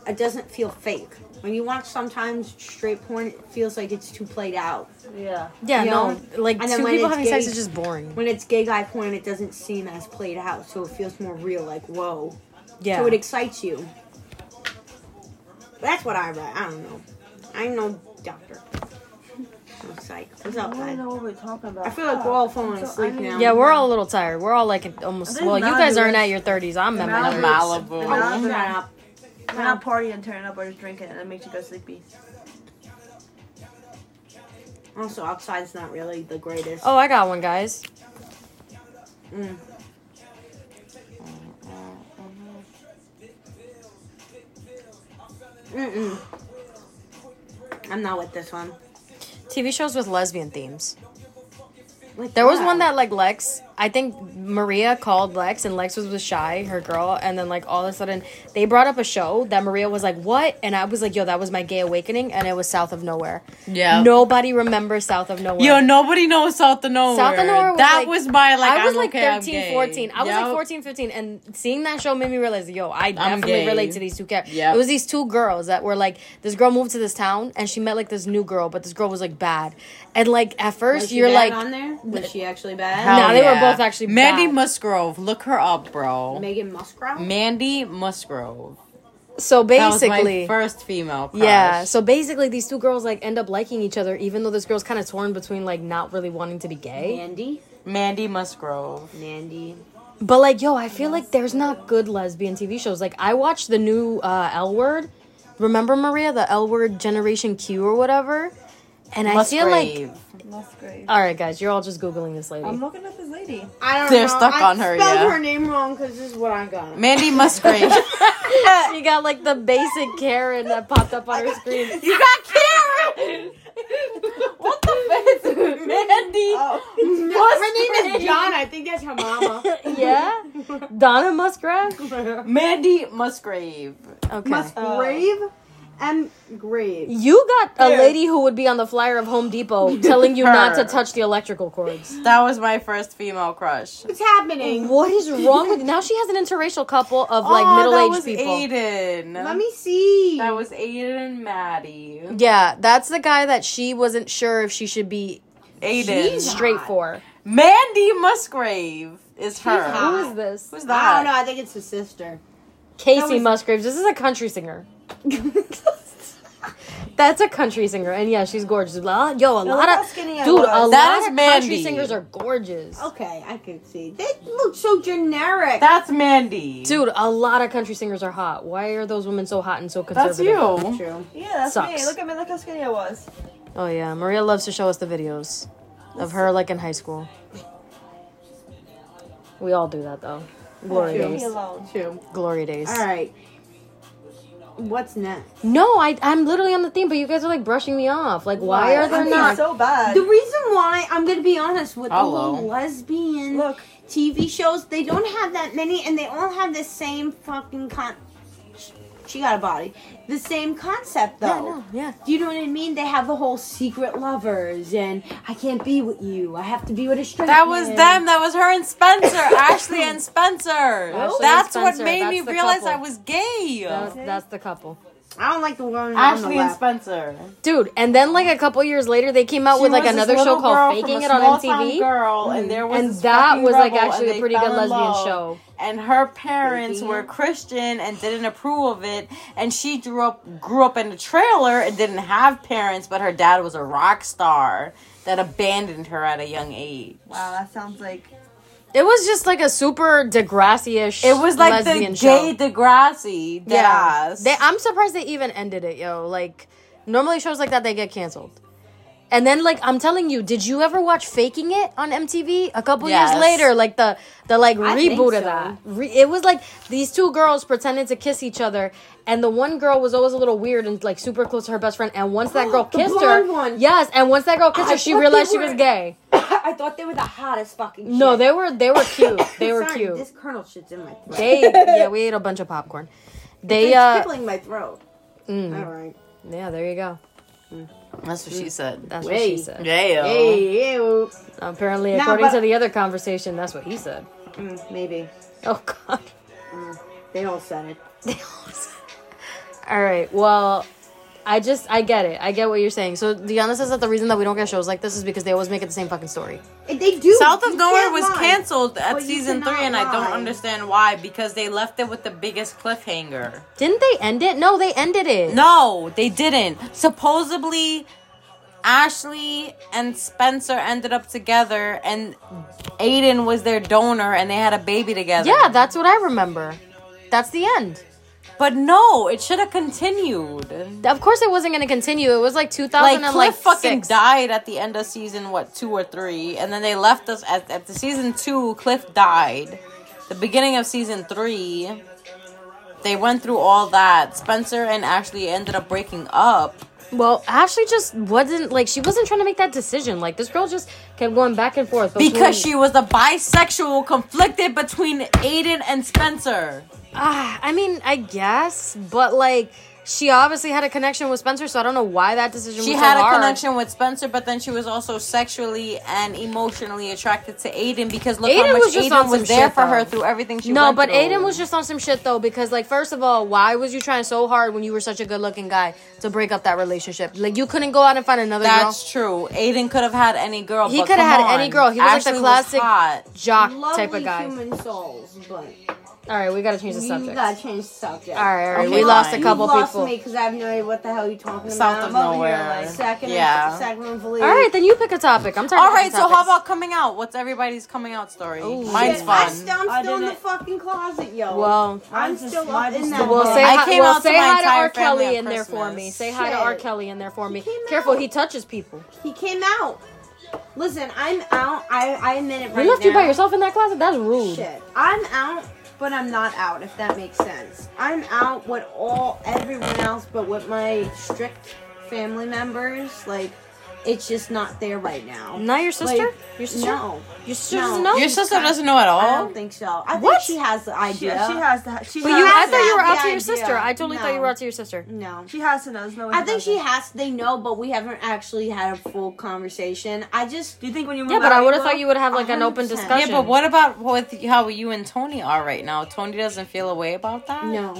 it doesn't feel fake. When you watch sometimes straight porn, it feels like it's too played out. Yeah. yeah, you no, know? like And then two when people it's having sex gay- is just boring. When it's gay guy porn, it doesn't seem as played out, so it feels more real. Like whoa, Yeah. So it excites you. That's what I read. I don't know. I'm no doctor. I'm psych. What's I don't know what we're talking about. I feel like we're all falling So, asleep I mean- now. Yeah, we're all a little tired. We're all like almost. Well, you guys aren't at your thirties. I'm at my Malibu- 30s. The Malibu. Oh, Malibu- shut up. We're not partying and turning up or just drinking, and it makes you go sleepy. Also, outside's not really the greatest. Oh, I got one, guys. Mm. Mm-mm. I'm not with this one. TV shows with lesbian themes. Like There was one that like Lex. I think Maria called Lex, and Lex was with Shy, her girl, and then like all of a sudden they brought up a show that Maria was like, "What?" And I was like, "Yo, that was my gay awakening," and it was South of Nowhere. Yeah. Nobody remembers South of Nowhere. Yo, nobody knows South of Nowhere. South of Nowhere was that like- was my like. I was I'm like okay, I'm 13, 14. I was like Yup. 14, 15. And seeing that show made me realize, yo, I definitely relate to these two characters. Yep. It was these two girls that were like, this girl moved to this town and she met like this new girl, but this girl was like bad. And like at Was first, she you're bad like, on there? Was she actually bad? Hell Nah, they were yeah. Both actually Mandy bad. Musgrove. Look her up, bro. Megan Musgrove. Mandy Musgrove. so That was basically. my first female. Crush. Yeah, so basically, these two girls like end up liking each other, even though this girl's kind of torn between like not really wanting to be gay. Mandy. Mandy Musgrove. Mandy. But like, yo, I feel like there's not good lesbian TV shows. Like, I watched the new uh, L Word. Remember Maria, the L Word Generation Q or whatever? And I feel like, Musgrave. Musgrave. all right, guys, you're all just googling this lady. I'm looking up this lady. I don't They're know. stuck I on her, spelled yeah. her name wrong because this is what I got. Mandy Musgrave. she got like the basic Karen that popped up on her screen. you got Karen. what the fuck? Mandy. Oh. her name is John. I think that's her mama. yeah, Donna Musgrave. Mandy Musgrave. Okay. Musgrave and Grave. you got a lady who would be on the flyer of Home Depot telling you not to touch the electrical cords. That was my first female crush. What's happening? What is wrong with now? She has an interracial couple of oh, like oh, middle that aged was people. Aiden. Let me see. That was Aiden and Maddie. Yeah, that's the guy that she wasn't sure if she should be Aiden. Straight hot. for. Mandy Musgrave is her. Who is this? Who's that? I that? don't know. I think it's his sister. Kacey That was- Musgraves. This is a country singer. That's a country singer, and yeah, she's gorgeous. A Yo, a look lot of dude, a lot is of country singers are gorgeous. okay, I can see. They look so generic. That's Mandy. Dude, a lot of country singers are hot. Why are those women so hot and so conservative? that's conservative? you. True. Yeah, that's Sucks. me. Look at me. Look how skinny I was. Oh yeah, Maria loves to show us the videos of her like in high school. We all do that though. Glory True. Leave me days. alone. True. Glory days. All right. What's next? No, I I'm literally on the theme, but you guys are like brushing me off. Like, why, Why? are there I'm not? so bad. The reason why I'm gonna be honest with the Hello. whole lesbian Look. TV shows, they don't have that many, and they all have the same fucking con. She got a body. The same concept though. Yeah, no, yeah. Do you know what I mean? They have the whole secret lovers, and I can't be with you. I have to be with a straight. That was man. them. That was her and Spencer. Ashley and Spencer. and That's what Spencer, made that's me realize couple. I was gay. That's, that's the couple, I don't like the one on the Ashley and left. Spencer. dude. And then like a couple years later, they came out She with like was this another show little girl called from Faking a It on small-town MTV. Girl, and mm. there was And this that fucking was, like, rebel, actually a they pretty fell good in lesbian love. show. And her parents Faking were Christian and didn't approve of it. And she grew up grew up in a trailer and didn't have parents, but her dad was a rock star that abandoned her at a young age. Wow, that sounds like. It was just like a super Degrassi-ish. It was like the gay show. Degrassi. Yeah, they, I'm surprised they even ended it, yo. Like normally shows like that they get canceled. And then like I'm telling you, did you ever watch Faking It on MTV? A couple Yes. years later, like the the like I reboot of that. Re- it was like these two girls pretended to kiss each other, and the one girl was always a little weird and like super close to her best friend. And once that girl kissed her, one. yes, and once that girl kissed I her, she realized they she was gay. I thought they were the hottest fucking. No, they were they were cute. They were Sorry, cute. This kernel shit's in my throat. They yeah, we ate a bunch of popcorn. They it's uh tickling my throat. mm, All right. yeah, there you go. That's what she said. That's what she said. Yeah. Hey, ew. Apparently, No, according but- to the other conversation, that's what he said. Mm, maybe Oh God. Mm, they all said it. They all said it. All right. Well, I just I get it. I get what you're saying. So Diana says that the reason that we don't get shows like this is because they always make it the same fucking story. They do. South of You Nowhere was lie. canceled at But you season three, and I don't understand why because they left it with the biggest cliffhanger. Didn't they end it? No, they ended it. No, they didn't. Supposedly, Ashley and Spencer ended up together, and Aiden was their donor, and they had a baby together. Yeah, that's what I remember. That's the end. But no, it should have continued. Of course, it wasn't going to continue. It was like Like 2000 Cliff and like fucking died at the end of season what two or three, and then they left us at, at the season two. Cliff died. The beginning of season three, they went through all that. Spencer and Ashley ended up breaking up. Well, Ashley just wasn't like she wasn't trying to make that decision. Like this girl just kept going back and forth between- Because she was a bisexual conflicted between Aiden and Spencer. Ah, I mean, I guess, but like she obviously had a connection with Spencer, so I don't know why that decision. Was. She was had so a hard. connection with Spencer, but then she was also sexually and emotionally attracted to Aiden because look Aiden how much was just on Aiden some was there shit, for her through everything she No, went but through. Aiden was just on some shit though, because like first of all, why was you trying so hard when you were such a good looking guy to break up that relationship? Like you couldn't go out and find another That's true. Aiden could have had any girl. He could have had on. any girl. He was like the Ashley classic hot. jock Lovely type of guy. human souls, but All right, we gotta change the you subject. gotta change the subject. All right, all right. Okay, we lost a fine. couple you lost people. me because I have no idea what the hell you're talking South about. of I'm nowhere. Here, like, second, Yeah. Sacramentally. All right, then you pick a topic. I'm tired. All of right, picking so how about coming out? What's everybody's coming out story? Ooh. Mine's Shit, fun. I still, I'm I still in the fucking closet, yo. Well, I'm just- still up mine's in that. Well, Yeah. say I hi, came well, out to say my hi to R. Kelly in there for me. Christmas. Say hi to R. Kelly in there for me. Careful, he touches people. He came out. Listen, I'm out. I I admit it right now. you left you by yourself in that closet. That's rude. Shit. I'm out, but I'm not out. If that makes sense. I'm out with all everyone else, but with my strict family members. Like, it's just not there right now. Not your sister. Like, your sister. No. Your sister No. doesn't know. Your sister doesn't know at all. I don't think so. I What? think she has the idea. she has to. She But has you, I thought you were out to your idea. sister. I totally thought you were out to your sister. No. She has to know. No way I think she doesn't. has. They know, but we haven't actually had a full conversation. I just Do you think when you move Yeah, but out, I would have thought you would have like an 100%. open discussion. Yeah, but what about with how you and Tony are right now? Tony doesn't feel a way about that. no.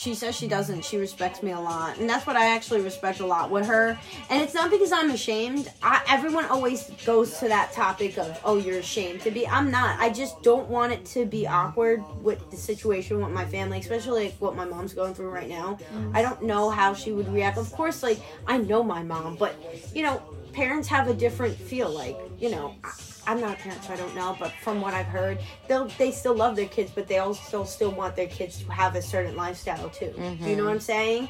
She says she doesn't. She respects me a lot, and that's what I actually respect a lot with her. And it's not because I'm ashamed. I, everyone always goes to that topic of, "Oh, you're ashamed to be." I'm not. I just don't want it to be awkward with the situation with my family, especially like what my mom's going through right now. Mm. I don't know how she would react. Of course, like I know my mom, but you know, parents have a different feel. Like you know. I, I'm not a parent, so I don't know. But from what I've heard, they'll they still love their kids, but they also still want their kids to have a certain lifestyle too. You know what I'm mm-hmm. saying?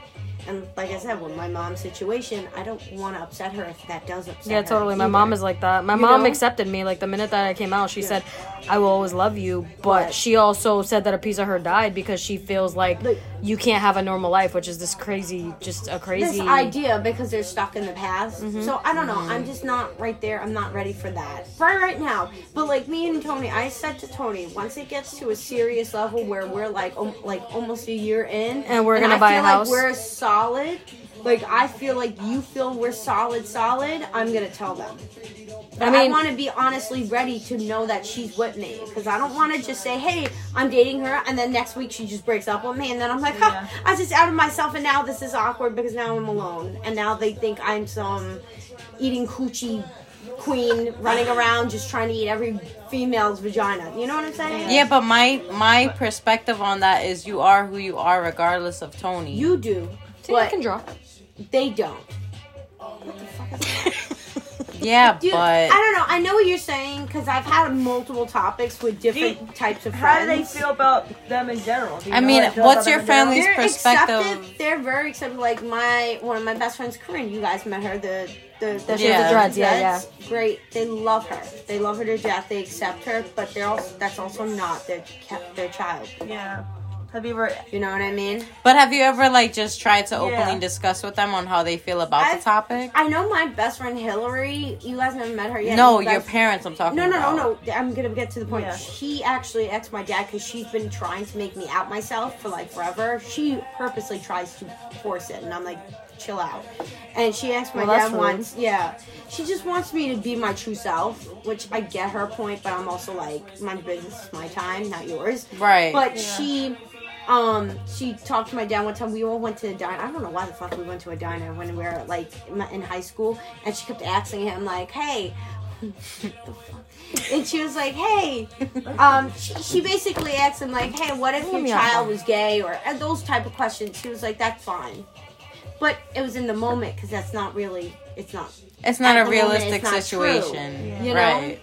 And like I said, with my mom's situation, I don't want to upset her if that does upset Yeah, totally. My either. mom is like that. My You mom know? accepted me. Like the minute that I came out, she Yeah. said, "I will always love you." But she also said that a piece of her died because she feels like Like- you can't have a normal life, which is this crazy, just a crazy this idea because they're stuck in the past. Mm-hmm. So I don't know. I'm just not right there. I'm not ready for that right right now. But like me and Tony, I said to Tony, once it gets to a serious level where we're like um, like almost a year in, And we're gonna I buy a like house. we're solid. Like I feel like you feel we're solid, solid. I'm gonna tell them. I I mean- want to be honestly ready to know that she's with me because I don't want to just say, "Hey, I'm dating her," and then next week she just breaks up with me, and then I'm like, huh, Yeah. "I just outed myself, and now this is awkward because now I'm alone, and now they think I'm some eating coochie queen running around just trying to eat every female's vagina." You know what I'm saying? Yeah, but my my perspective on that is you are who you are regardless of Tony. You do, See, I can draw. they don't. yeah, Dude, but I don't know. I know what you're saying because I've had multiple topics with different types of friends. How do they feel about them in general? Do you I know mean, how they feel what's about your them in general? family's they're perspective- accepted. They're very accepted. Like my one of my best friends, Corinne. You guys met her. The the, the she has the dreads, yeah, Great. They love her. They love her to death. They accept her, but they're also that's also not their ca- their child. Yeah. Have you ever? You know what I mean? but have you ever like just tried to openly Yeah. discuss with them on how they feel about I've- the topic? I know my best friend Hillary. You guys never met her yet. no, You your parents. I'm talking No, no, about. no, no. I'm gonna get to the point. Yeah. She actually asked my dad because she's been trying to make me out myself for like forever. She purposely tries to force it, and I'm like, chill out. And she asked my Well, that's dad rude. once, yeah. She just wants me to be my true self, which I get her point, but I'm also like, my business is my time, not yours. Right. But Yeah. she Um, she talked to my dad one time. We all went to a diner. I don't know why the fuck we went to a diner when we were like in high school, and she kept asking him like, "Hey." and she was like, "Hey," um, she, she basically asked him like, "Hey, what if your child was gay?" or and those type of questions. She was like, "That's fine," but it was in the moment because that's not really. It's not It's not a moment, realistic it's not true. situation. You know? Right.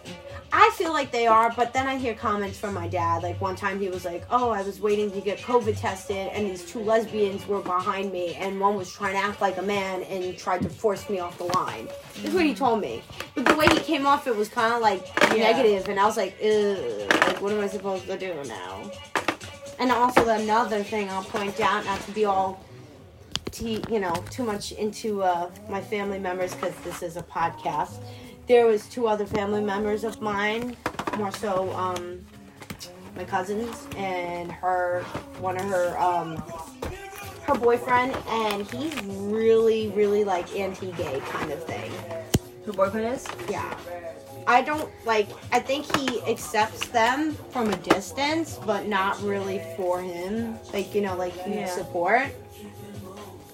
I feel like they are, but then I hear comments from my dad. Like one time he was like, "Oh, I was waiting to get COVID tested, and these two lesbians were behind me, and one was trying to act like a man and tried to force me off the line." That's what he told me. But the way he came off, it was kind of like Yeah. negative, and I was like, Ugh, "Like, what am I supposed to do now?" And also another thing I'll point out, not to be all, t- you know, too much into uh, my family members because this is a podcast. There was two other family members of mine, more so um, my cousins and her, one of her, um, her boyfriend, and he's really, really like anti-gay kind of thing. Her boyfriend is? Yeah. I don't like I think he accepts them from a distance, but not really for him. Like, you know, like huge Yeah. support.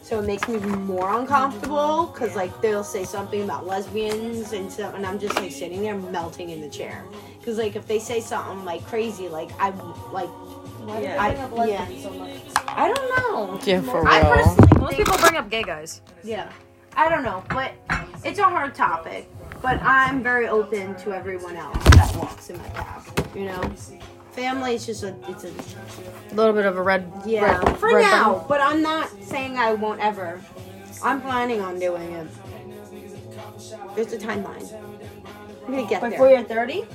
So it makes me more uncomfortable because like they'll say something about lesbians and so and I'm just like sitting there melting in the chair. Because like if they say something like crazy, like I like Yeah. I yeah. I don't know. Yeah, for real. I personally Most think people bring up gay guys. yeah. I don't know, but it's a hard topic. But I'm very open to everyone else that walks in my path. You know, family is just a it's a A little bit of a red. yeah red- for red now. button. But I'm not saying I won't ever. I'm planning on doing it. There's a timeline. I'm gonna get Before there. you're 30?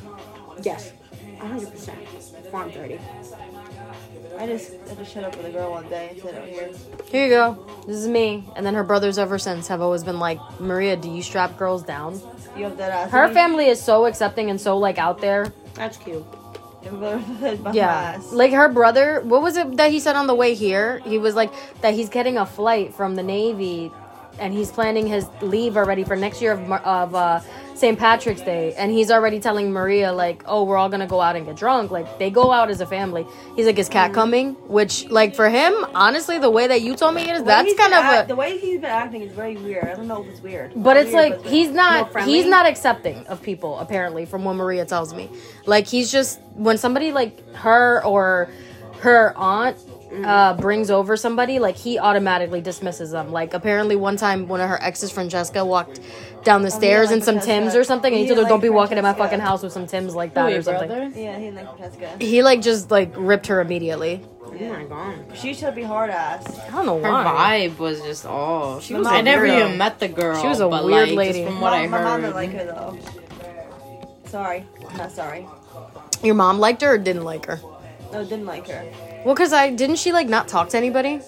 Yes, 100 percent. Before I'm 30. I just had to shut up with a girl one day and said, out here. Here you go. This is me. And then her brothers ever since have always been like, Maria, do you strap girls down? You have that ass. Her family is so accepting and so like out there. That's cute. Yeah. Like her brother, what was it that he said on the way here? He was like that he's getting a flight from the Navy and he's planning his leave already for next year of, of uh, St. Patrick's Day. And he's already telling Maria, like, oh, we're all to go out and get drunk. Like, they go out as a family. He's like, is Kat coming? Which, like, for him, honestly, the way that you told me it is, that's kind of a. the way he's been acting is very weird. I don't know if it's weird. But it's Weird, like but he's not he's not accepting of people apparently from what Maria tells me. Like he's just when somebody like her or her aunt uh, brings over somebody, like he automatically dismisses them. Like apparently one time one of her exes, Francesca, walked down the stairs like in some Francesca. Tims or something, and he He told her, "Don't be walking in my fucking house with some Tims like that or something." Yeah, he didn't like Francesca. He like just like ripped her immediately. Oh my god. She should be hard ass. I don't know Her why. Her vibe was just off. She was I a never weirdo. even met the girl. She was a but, weird like, lady. From what my, I my mom heard. didn't like her though. Sorry, not sorry. Your mom liked her or didn't like her? No, didn't like her. Well, cause I didn't she like not talk to anybody?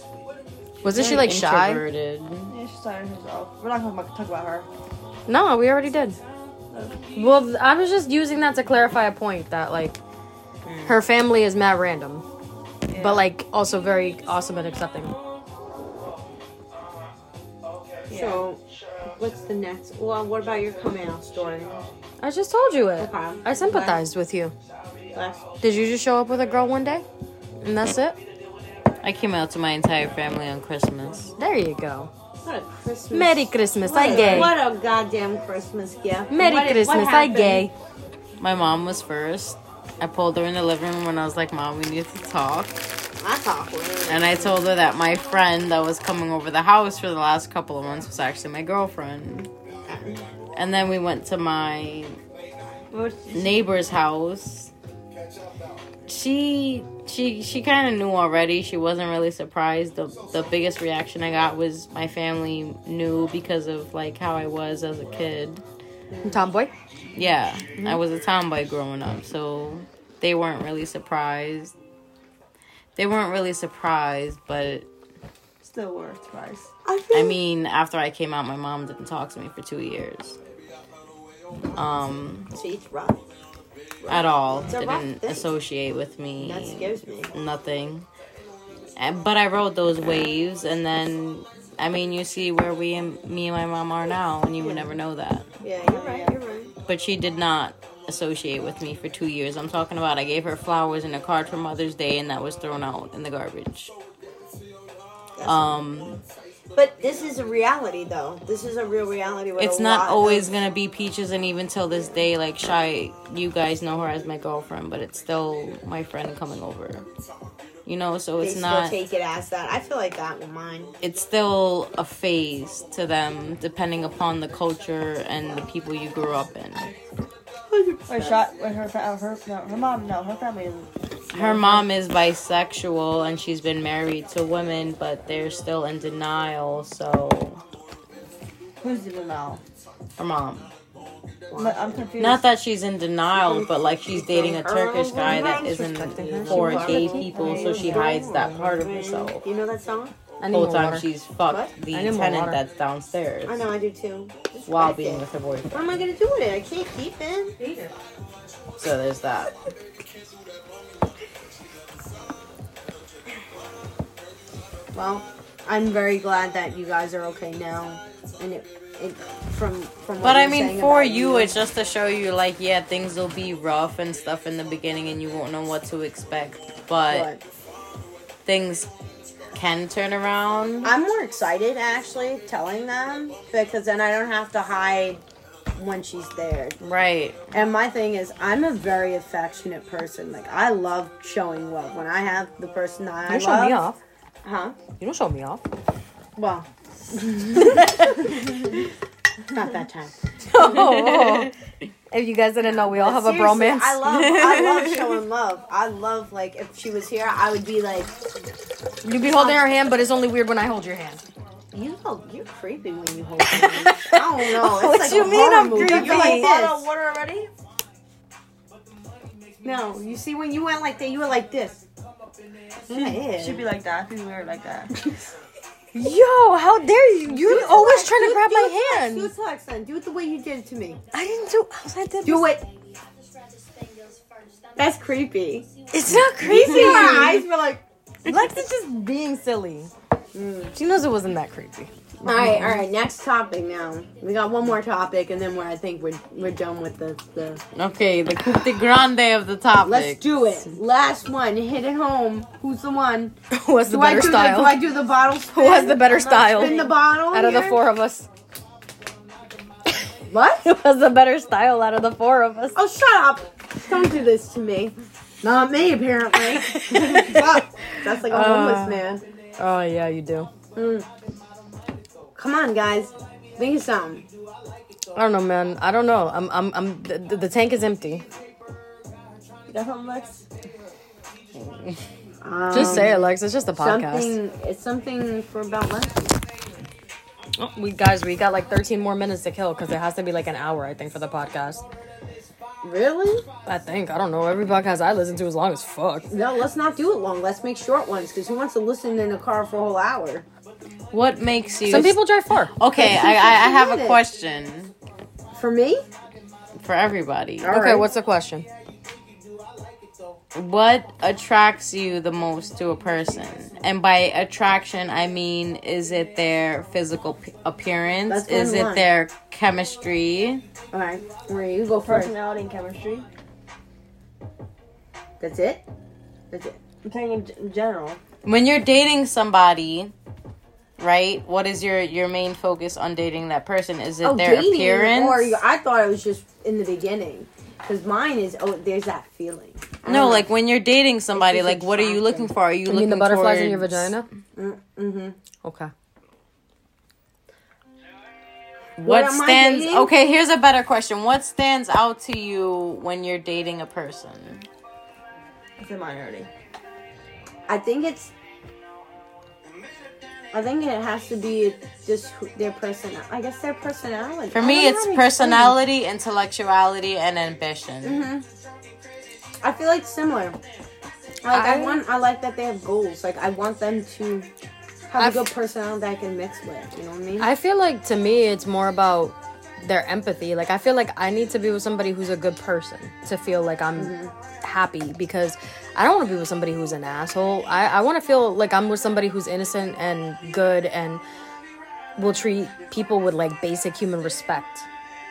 Wasn't she Very like shy? introverted. Yeah, she started herself. We're not gonna talk about her. No, we already did. Well, th- I was just using that to clarify a point that like hmm. her family is mad random, Yeah. but like also very awesome and accepting. So, what's the next? Well, what about your coming out story? I just told you it. Okay. I sympathized with you. Last Did you just show up with a girl one day, and that's it? I came out to my entire family on Christmas. There you go. What a Christmas. Merry Christmas, What I a- gay. What a goddamn Christmas gift. Merry What- what Christmas, I happened? gay. My mom was first. I pulled her in the living room and I was like, Mom, we need to talk. That's awkward. And I told her that my friend that was coming over the house for the last couple of months was actually my girlfriend. And then we went to my What was she- neighbor's house. She she she kind of knew already. She wasn't really surprised. The the biggest reaction I got was my family knew because of like how I was as a kid. Tomboy. Yeah, I was a tomboy growing up, so they weren't really surprised. They weren't really surprised, but Still worth price. I mean, after I came out, my mom didn't talk to me for two years. Um, See, it's rough. At all. It's a rough Didn't associate with me. That scares me. Nothing. But I rode those waves, and then I mean, you see where we and me and my mom are now, and you would never know that. Yeah, you're right. You're right. But she did not associate with me for two years. I'm talking about I gave her flowers and a card for Mother's Day, and that was thrown out in the garbage. Um, But this is a reality, though. This is a real reality. With it's not always of- gonna be peaches, and even till this day, like shy, you guys know her as my girlfriend, but it's still my friend coming over. You know, so They it's not. take it as that. I feel like that with mine. it's still a phase to them, depending upon the culture and the people you grew up in. Wait, shot. Wait, her, fa- her, no, her mom, no, her family is. Her mom is bisexual and she's been married to women, but they're still in denial. So, Who's in denial? her mom. I'm confused. Not that she's in denial, but like she's dating a Turkish guy that isn't for gay people, so she hides that part of herself. You know that song? The whole time water. she's fucked the need more tenant that's downstairs I know, I do too. Just while being it. with her boyfriend. What am I gonna do with it? I can't keep it. So there's that. Well, I'm very glad that you guys are okay now, and it, it from from. What But I mean, for you, it's just to show you, like, yeah, things will be rough and stuff in the beginning, and you won't know what to expect. But But things can turn around. I'm more excited actually telling them because then I don't have to hide when she's there. Right. And my thing is, I'm a very affectionate person. Like I love showing love. When I have the person that I You show love, me off. huh? You don't show me off. Well, not that time. Oh, oh, oh. If you guys didn't know, we all have a Seriously, bromance. I love, I love showing love. I love like if she was here, I would be like, you'd be holding her hand, but it's only weird when I hold your hand. you know, you're creepy when you hold. me. I don't know. It's What like you a mean I'm movie. creepy? You're like Bottle of this. water already? No, you see when you went like that, you were like this. Yeah. She'd be like that. She'd be weird like that. Yo, how dare you? You're always trying to Do- grab do my it flex, hand. Do it flex then. Do it the way you did it to me. I didn't do. I did. Do it. That's creepy. It's not You creepy. see her eyes were like. Lex is just being silly. Mm. She knows it wasn't that creepy. All right, all right. Next topic now. We got one more topic, and then we're I think we're we're done with the the. Okay, the de grande of the topic. Let's do it. Last one. Hit it home. Who's the one? Who has the Do I better do style? The, do I do the bottle? Spin? Who has the better style Spin the bottle out of the four of us? What? Who has the better style out of the four of us? Oh, shut up! Don't do this to me. Not me, apparently. That's like a homeless Uh. man. Oh yeah, you do. Mm. Come on, guys. Think of something. I don't know, man. I don't know. I'm, I'm, I'm. The, the tank is empty. You got Lex? Um, Just say it, Lex. It's just a podcast. Something. It's something for about Lexi. Oh, we guys, we got like 13 more minutes to kill because it has to be like an hour, I think, for the podcast. Really? I think. I don't know. Every podcast I listen to is long as fuck. No, let's not do it long. Let's make short ones because who wants to listen in a car for a whole hour? What makes you? Some people drive far. Okay, I, I, I have a question For me? for everybody. All okay, right. what's the question? What attracts you the most to a person? And by attraction, I mean, is it their physical p- appearance? That's is it line. their chemistry? All right, Maria, you go first. Personality and chemistry. That's it. That's it. I'm saying in, g- in general. When you're dating somebody, right? What is your your main focus on dating that person? Is it their Oh, dating, appearance? or you, I thought it was just in the beginning. Because mine is oh, there's that feeling. I no, don't like when you're dating somebody, just like what are you looking for? Are you You looking mean the butterflies in your vagina? Mm-hmm. Okay. What, What stands? Okay, here's a better question. What stands out to you when you're dating a person? It's a minority. I think it's. I think it has to be just their person. I guess their personality. For me, it's how to explain. personality, intellectuality, and ambition. Mm-hmm. I feel like similar. Like I, I- want, I like that they have goals. Like I want them to have I've- a good personality that I can mix with. You know what I mean? I feel like to me, it's more about their empathy. Like I feel like I need to be with somebody who's a good person to feel like I'm happy because I don't want to be with somebody who's an asshole. I, I want to feel like I'm with somebody who's innocent and good and will treat people with like basic human respect.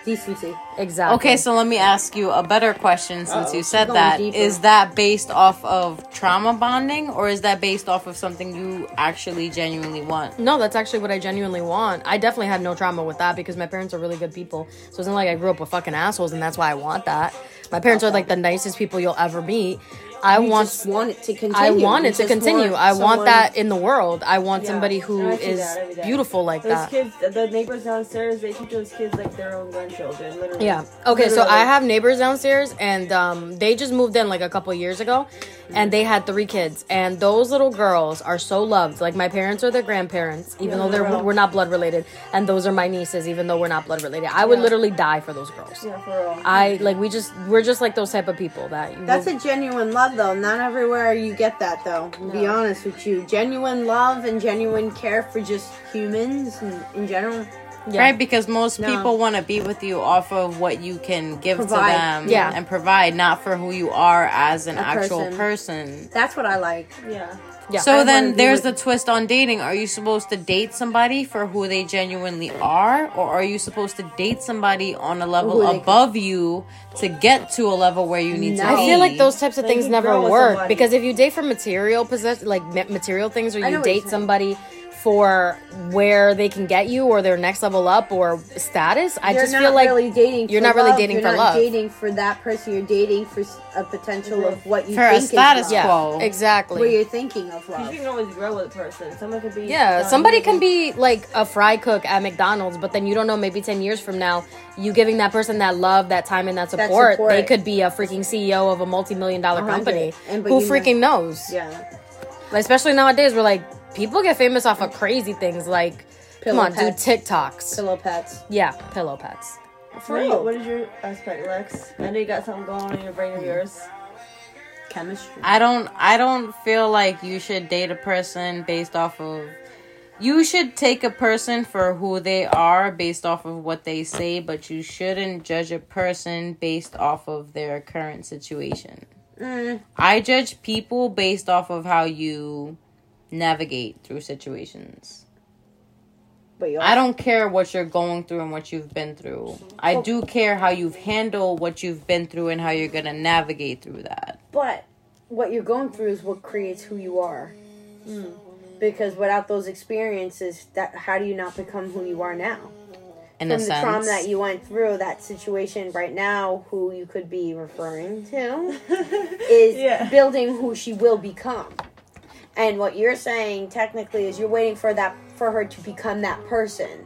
decency. Exactly. Okay, so let me ask you a better question since Uh-oh, you said going that. deeper. Is that based off of trauma bonding or is that based off of something you actually genuinely want? No, that's actually what I genuinely want. I definitely had no trauma with that because my parents are really good people. So it's not like I grew up with fucking assholes and that's why I want that. My parents are like the nicest people you'll ever meet. I You want want it to continue. I want it to continue. want I want that in the world. I want Yeah. somebody who is that every day. beautiful like Those that. kids, the neighbors downstairs, they treat those kids like their own grandchildren. Literally. Yeah. Okay, so I have neighbors downstairs and um, they just moved in like a couple years ago and they had three kids and those little girls are so loved. Like my parents are their grandparents even Yeah, though they're real. we're not blood related and those are my nieces even though we're not blood related. I would Yeah. literally die for those girls. Yeah, for real. I like we just we're just like those type of people that you That's a genuine love, though. Not everywhere you get that, though. To be honest with you, genuine love and genuine care for just humans and in general. Yeah. Right? Because most No. people want to be with you off of what you can give Provide. to them Yeah. and provide, not for who you are as an A actual person. person. That's what I like. yeah. Yeah. So I then there's with- the twist on dating. Are you supposed to date somebody for who they genuinely are? Or are you supposed to date somebody on a level Who they can- above you to get to a level where you need to be? I feel like those types of Like, things never work somebody. because if you date for material possession, like material things, or you what you're date saying. somebody for where they can get you or their next level up or status, I You're just not feel like really dating. you're for not really dating you're for not love. Dating for that person. You're dating for a potential of what you For a think status is love. yeah, quo. exactly. What you're thinking of Because love. you can always grow with a person. Someone could be. Yeah, somebody can be like a fry cook at McDonald's, but then you don't know. Maybe ten years from now, you giving that person that love, that time, and that That support, support. they could be a freaking CEO of a multi-million dollar hundred. company. And- Who you know- freaking knows? Yeah. Like, especially nowadays, we're like people get famous off of crazy things. Like, Pillow come on, pets. do TikToks. Pillow pets. Yeah, pillow pets. For What, real. what is your aspect, Lex? I know you got something going on in your brain of yours. Chemistry. I don't I don't feel like you should date a person based off of you should take a person for who they are based off of what they say, but you shouldn't judge a person based off of their current situation. Mm, I judge people based off of how you navigate through situations. but I don't care what you're going through and what you've been through. I do care how you've handled what you've been through and how you're going to navigate through that. But what you're going through is what creates who you are. Hmm. Because without those experiences, that how do you not become who you are now? In From a the sense. trauma that you went through, that situation right now, who you could be referring to, is Yeah. building who she will become. And what you're saying technically is you're waiting for that for her to become that person.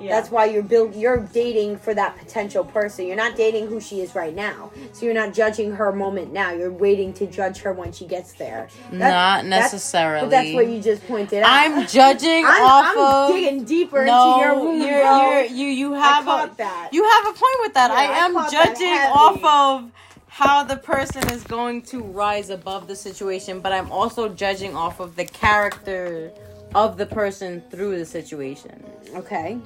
Yeah. That's why you're build you're dating for that potential person. You're not dating who she is right now. So you're not judging her moment now. You're waiting to judge her when she gets there. That- Not that's- necessarily. But that's what you just pointed out. I'm judging I'm, off I'm of digging deeper no, into your womb, you're, you're, you you have caught a, that. You have a point with that. Yeah, I I am caught that judging heavy. off of how the person is going to rise above the situation, but I'm also judging off of the character of the person through the situation. okay.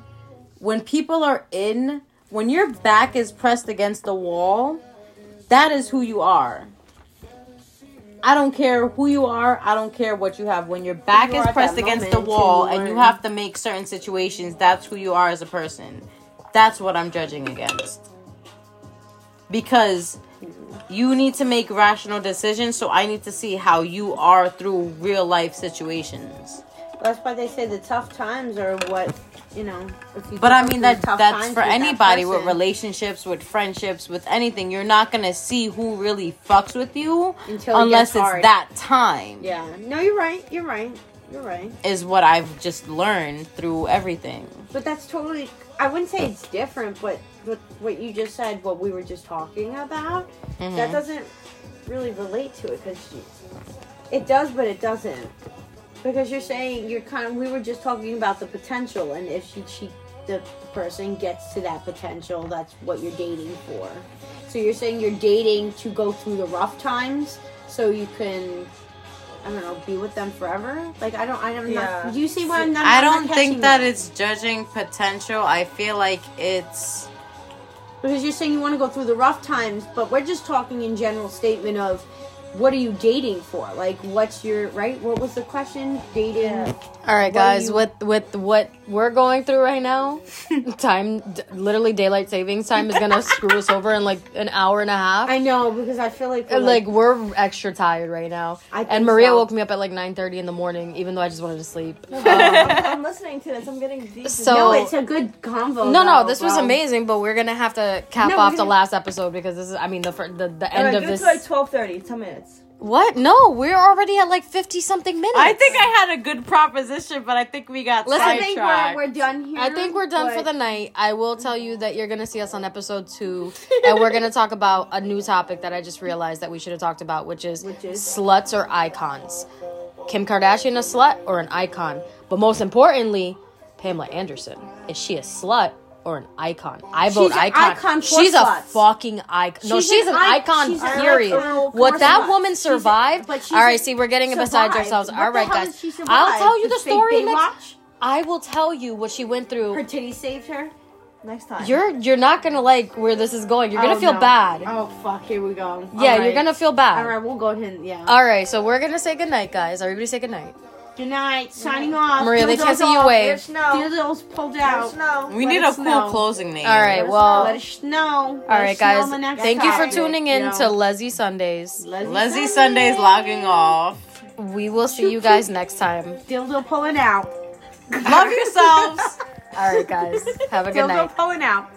When people are in, when your back is pressed against the wall, that is who you are. I don't care who you are. I don't care what you have. When your back You is pressed against the wall and you and you have to make certain situations, that's who you are as a person. That's what I'm judging against. Because you need to make rational decisions, so I need to see how you are through real life situations. That's why they say the tough times are what you know. If you But I mean that tough that's for with that anybody with relationships, with friendships, with anything. You're not gonna see who really fucks with you Until unless gets it's that time. Yeah. No, you're right. You're right. You're right. Is what I've just learned through everything. But that's totally. I wouldn't say it's different, but what what you just said, what we were just talking about, Mm-hmm. that doesn't really relate to it because it does, but it doesn't. Because you're saying you're kind of. We were just talking about the potential, and if she, she the person gets to that potential, that's what you're dating for. So you're saying you're dating to go through the rough times, so you can. I don't know, be with them forever. Like I don't, I don't. Yeah. Not, do you see what I'm not? I I'm don't catching think that it's judging potential. I feel like it's Because you're saying you want to go through the rough times, but we're just talking in general statement of what are you dating for? Like, what's your right? What was the question? Dating. Yeah. All right, guys. you- With with what we're going through right now, time, d- literally daylight savings time is gonna screw us over in like an hour and a half. I know because I feel like we're And, like we're extra tired right now. I And Maria so. woke me up at like 9:30 in the morning, even though I just wanted to sleep. I'm, I'm listening to this. I'm getting deep. So- no, it's a good convo. No, no, though, this was amazing, but we're gonna have to cap No, off the last episode because this is, I mean, the the, the end right, of this. like 12:30. 10 minutes. What? No, we're already at like 50 something minutes. I think I had a good proposition, but I think we got Listen, I think we're, we're done here. I think we're done for the night. I will tell you that you're gonna see us on episode two, and we're gonna talk about a new topic that I just realized that we should have talked about, which is, Which is? sluts or icons. Kim Kardashian a slut or an icon? But most importantly, Pamela Anderson is she a slut or an icon? I vote She's icon. icon she's a fucking icon. No, She's she's an an icon. she's an period. icon what that sluts. woman survived. but she's All right, see, we're getting it besides ourselves. What All right, guys. I'll tell you the The story next. I will tell you what she went through. Her titty saved her. Next time. You're you're not gonna like where this is going. You're gonna Oh, feel no. bad. Oh fuck! Here we go. yeah, All you're gonna feel bad. All right, we'll go ahead. and- Yeah. All right, so we're gonna say goodnight, guys. Everybody say goodnight. Good night. Signing off. Maria, they Dildos can't see you wave. There's snow. Dildos pulled out. snow. we Let need a cool know. closing name. All right, well, Let us snow. all Let right, us snow guys. on the next Thank you for tuning in Yeah. to Leslie Sundays. Leslie, Leslie Sunday's logging off. We will see you guys next time. Dildo pulling out. Love yourselves. All right, guys. Have a good Dildo night. pulling out.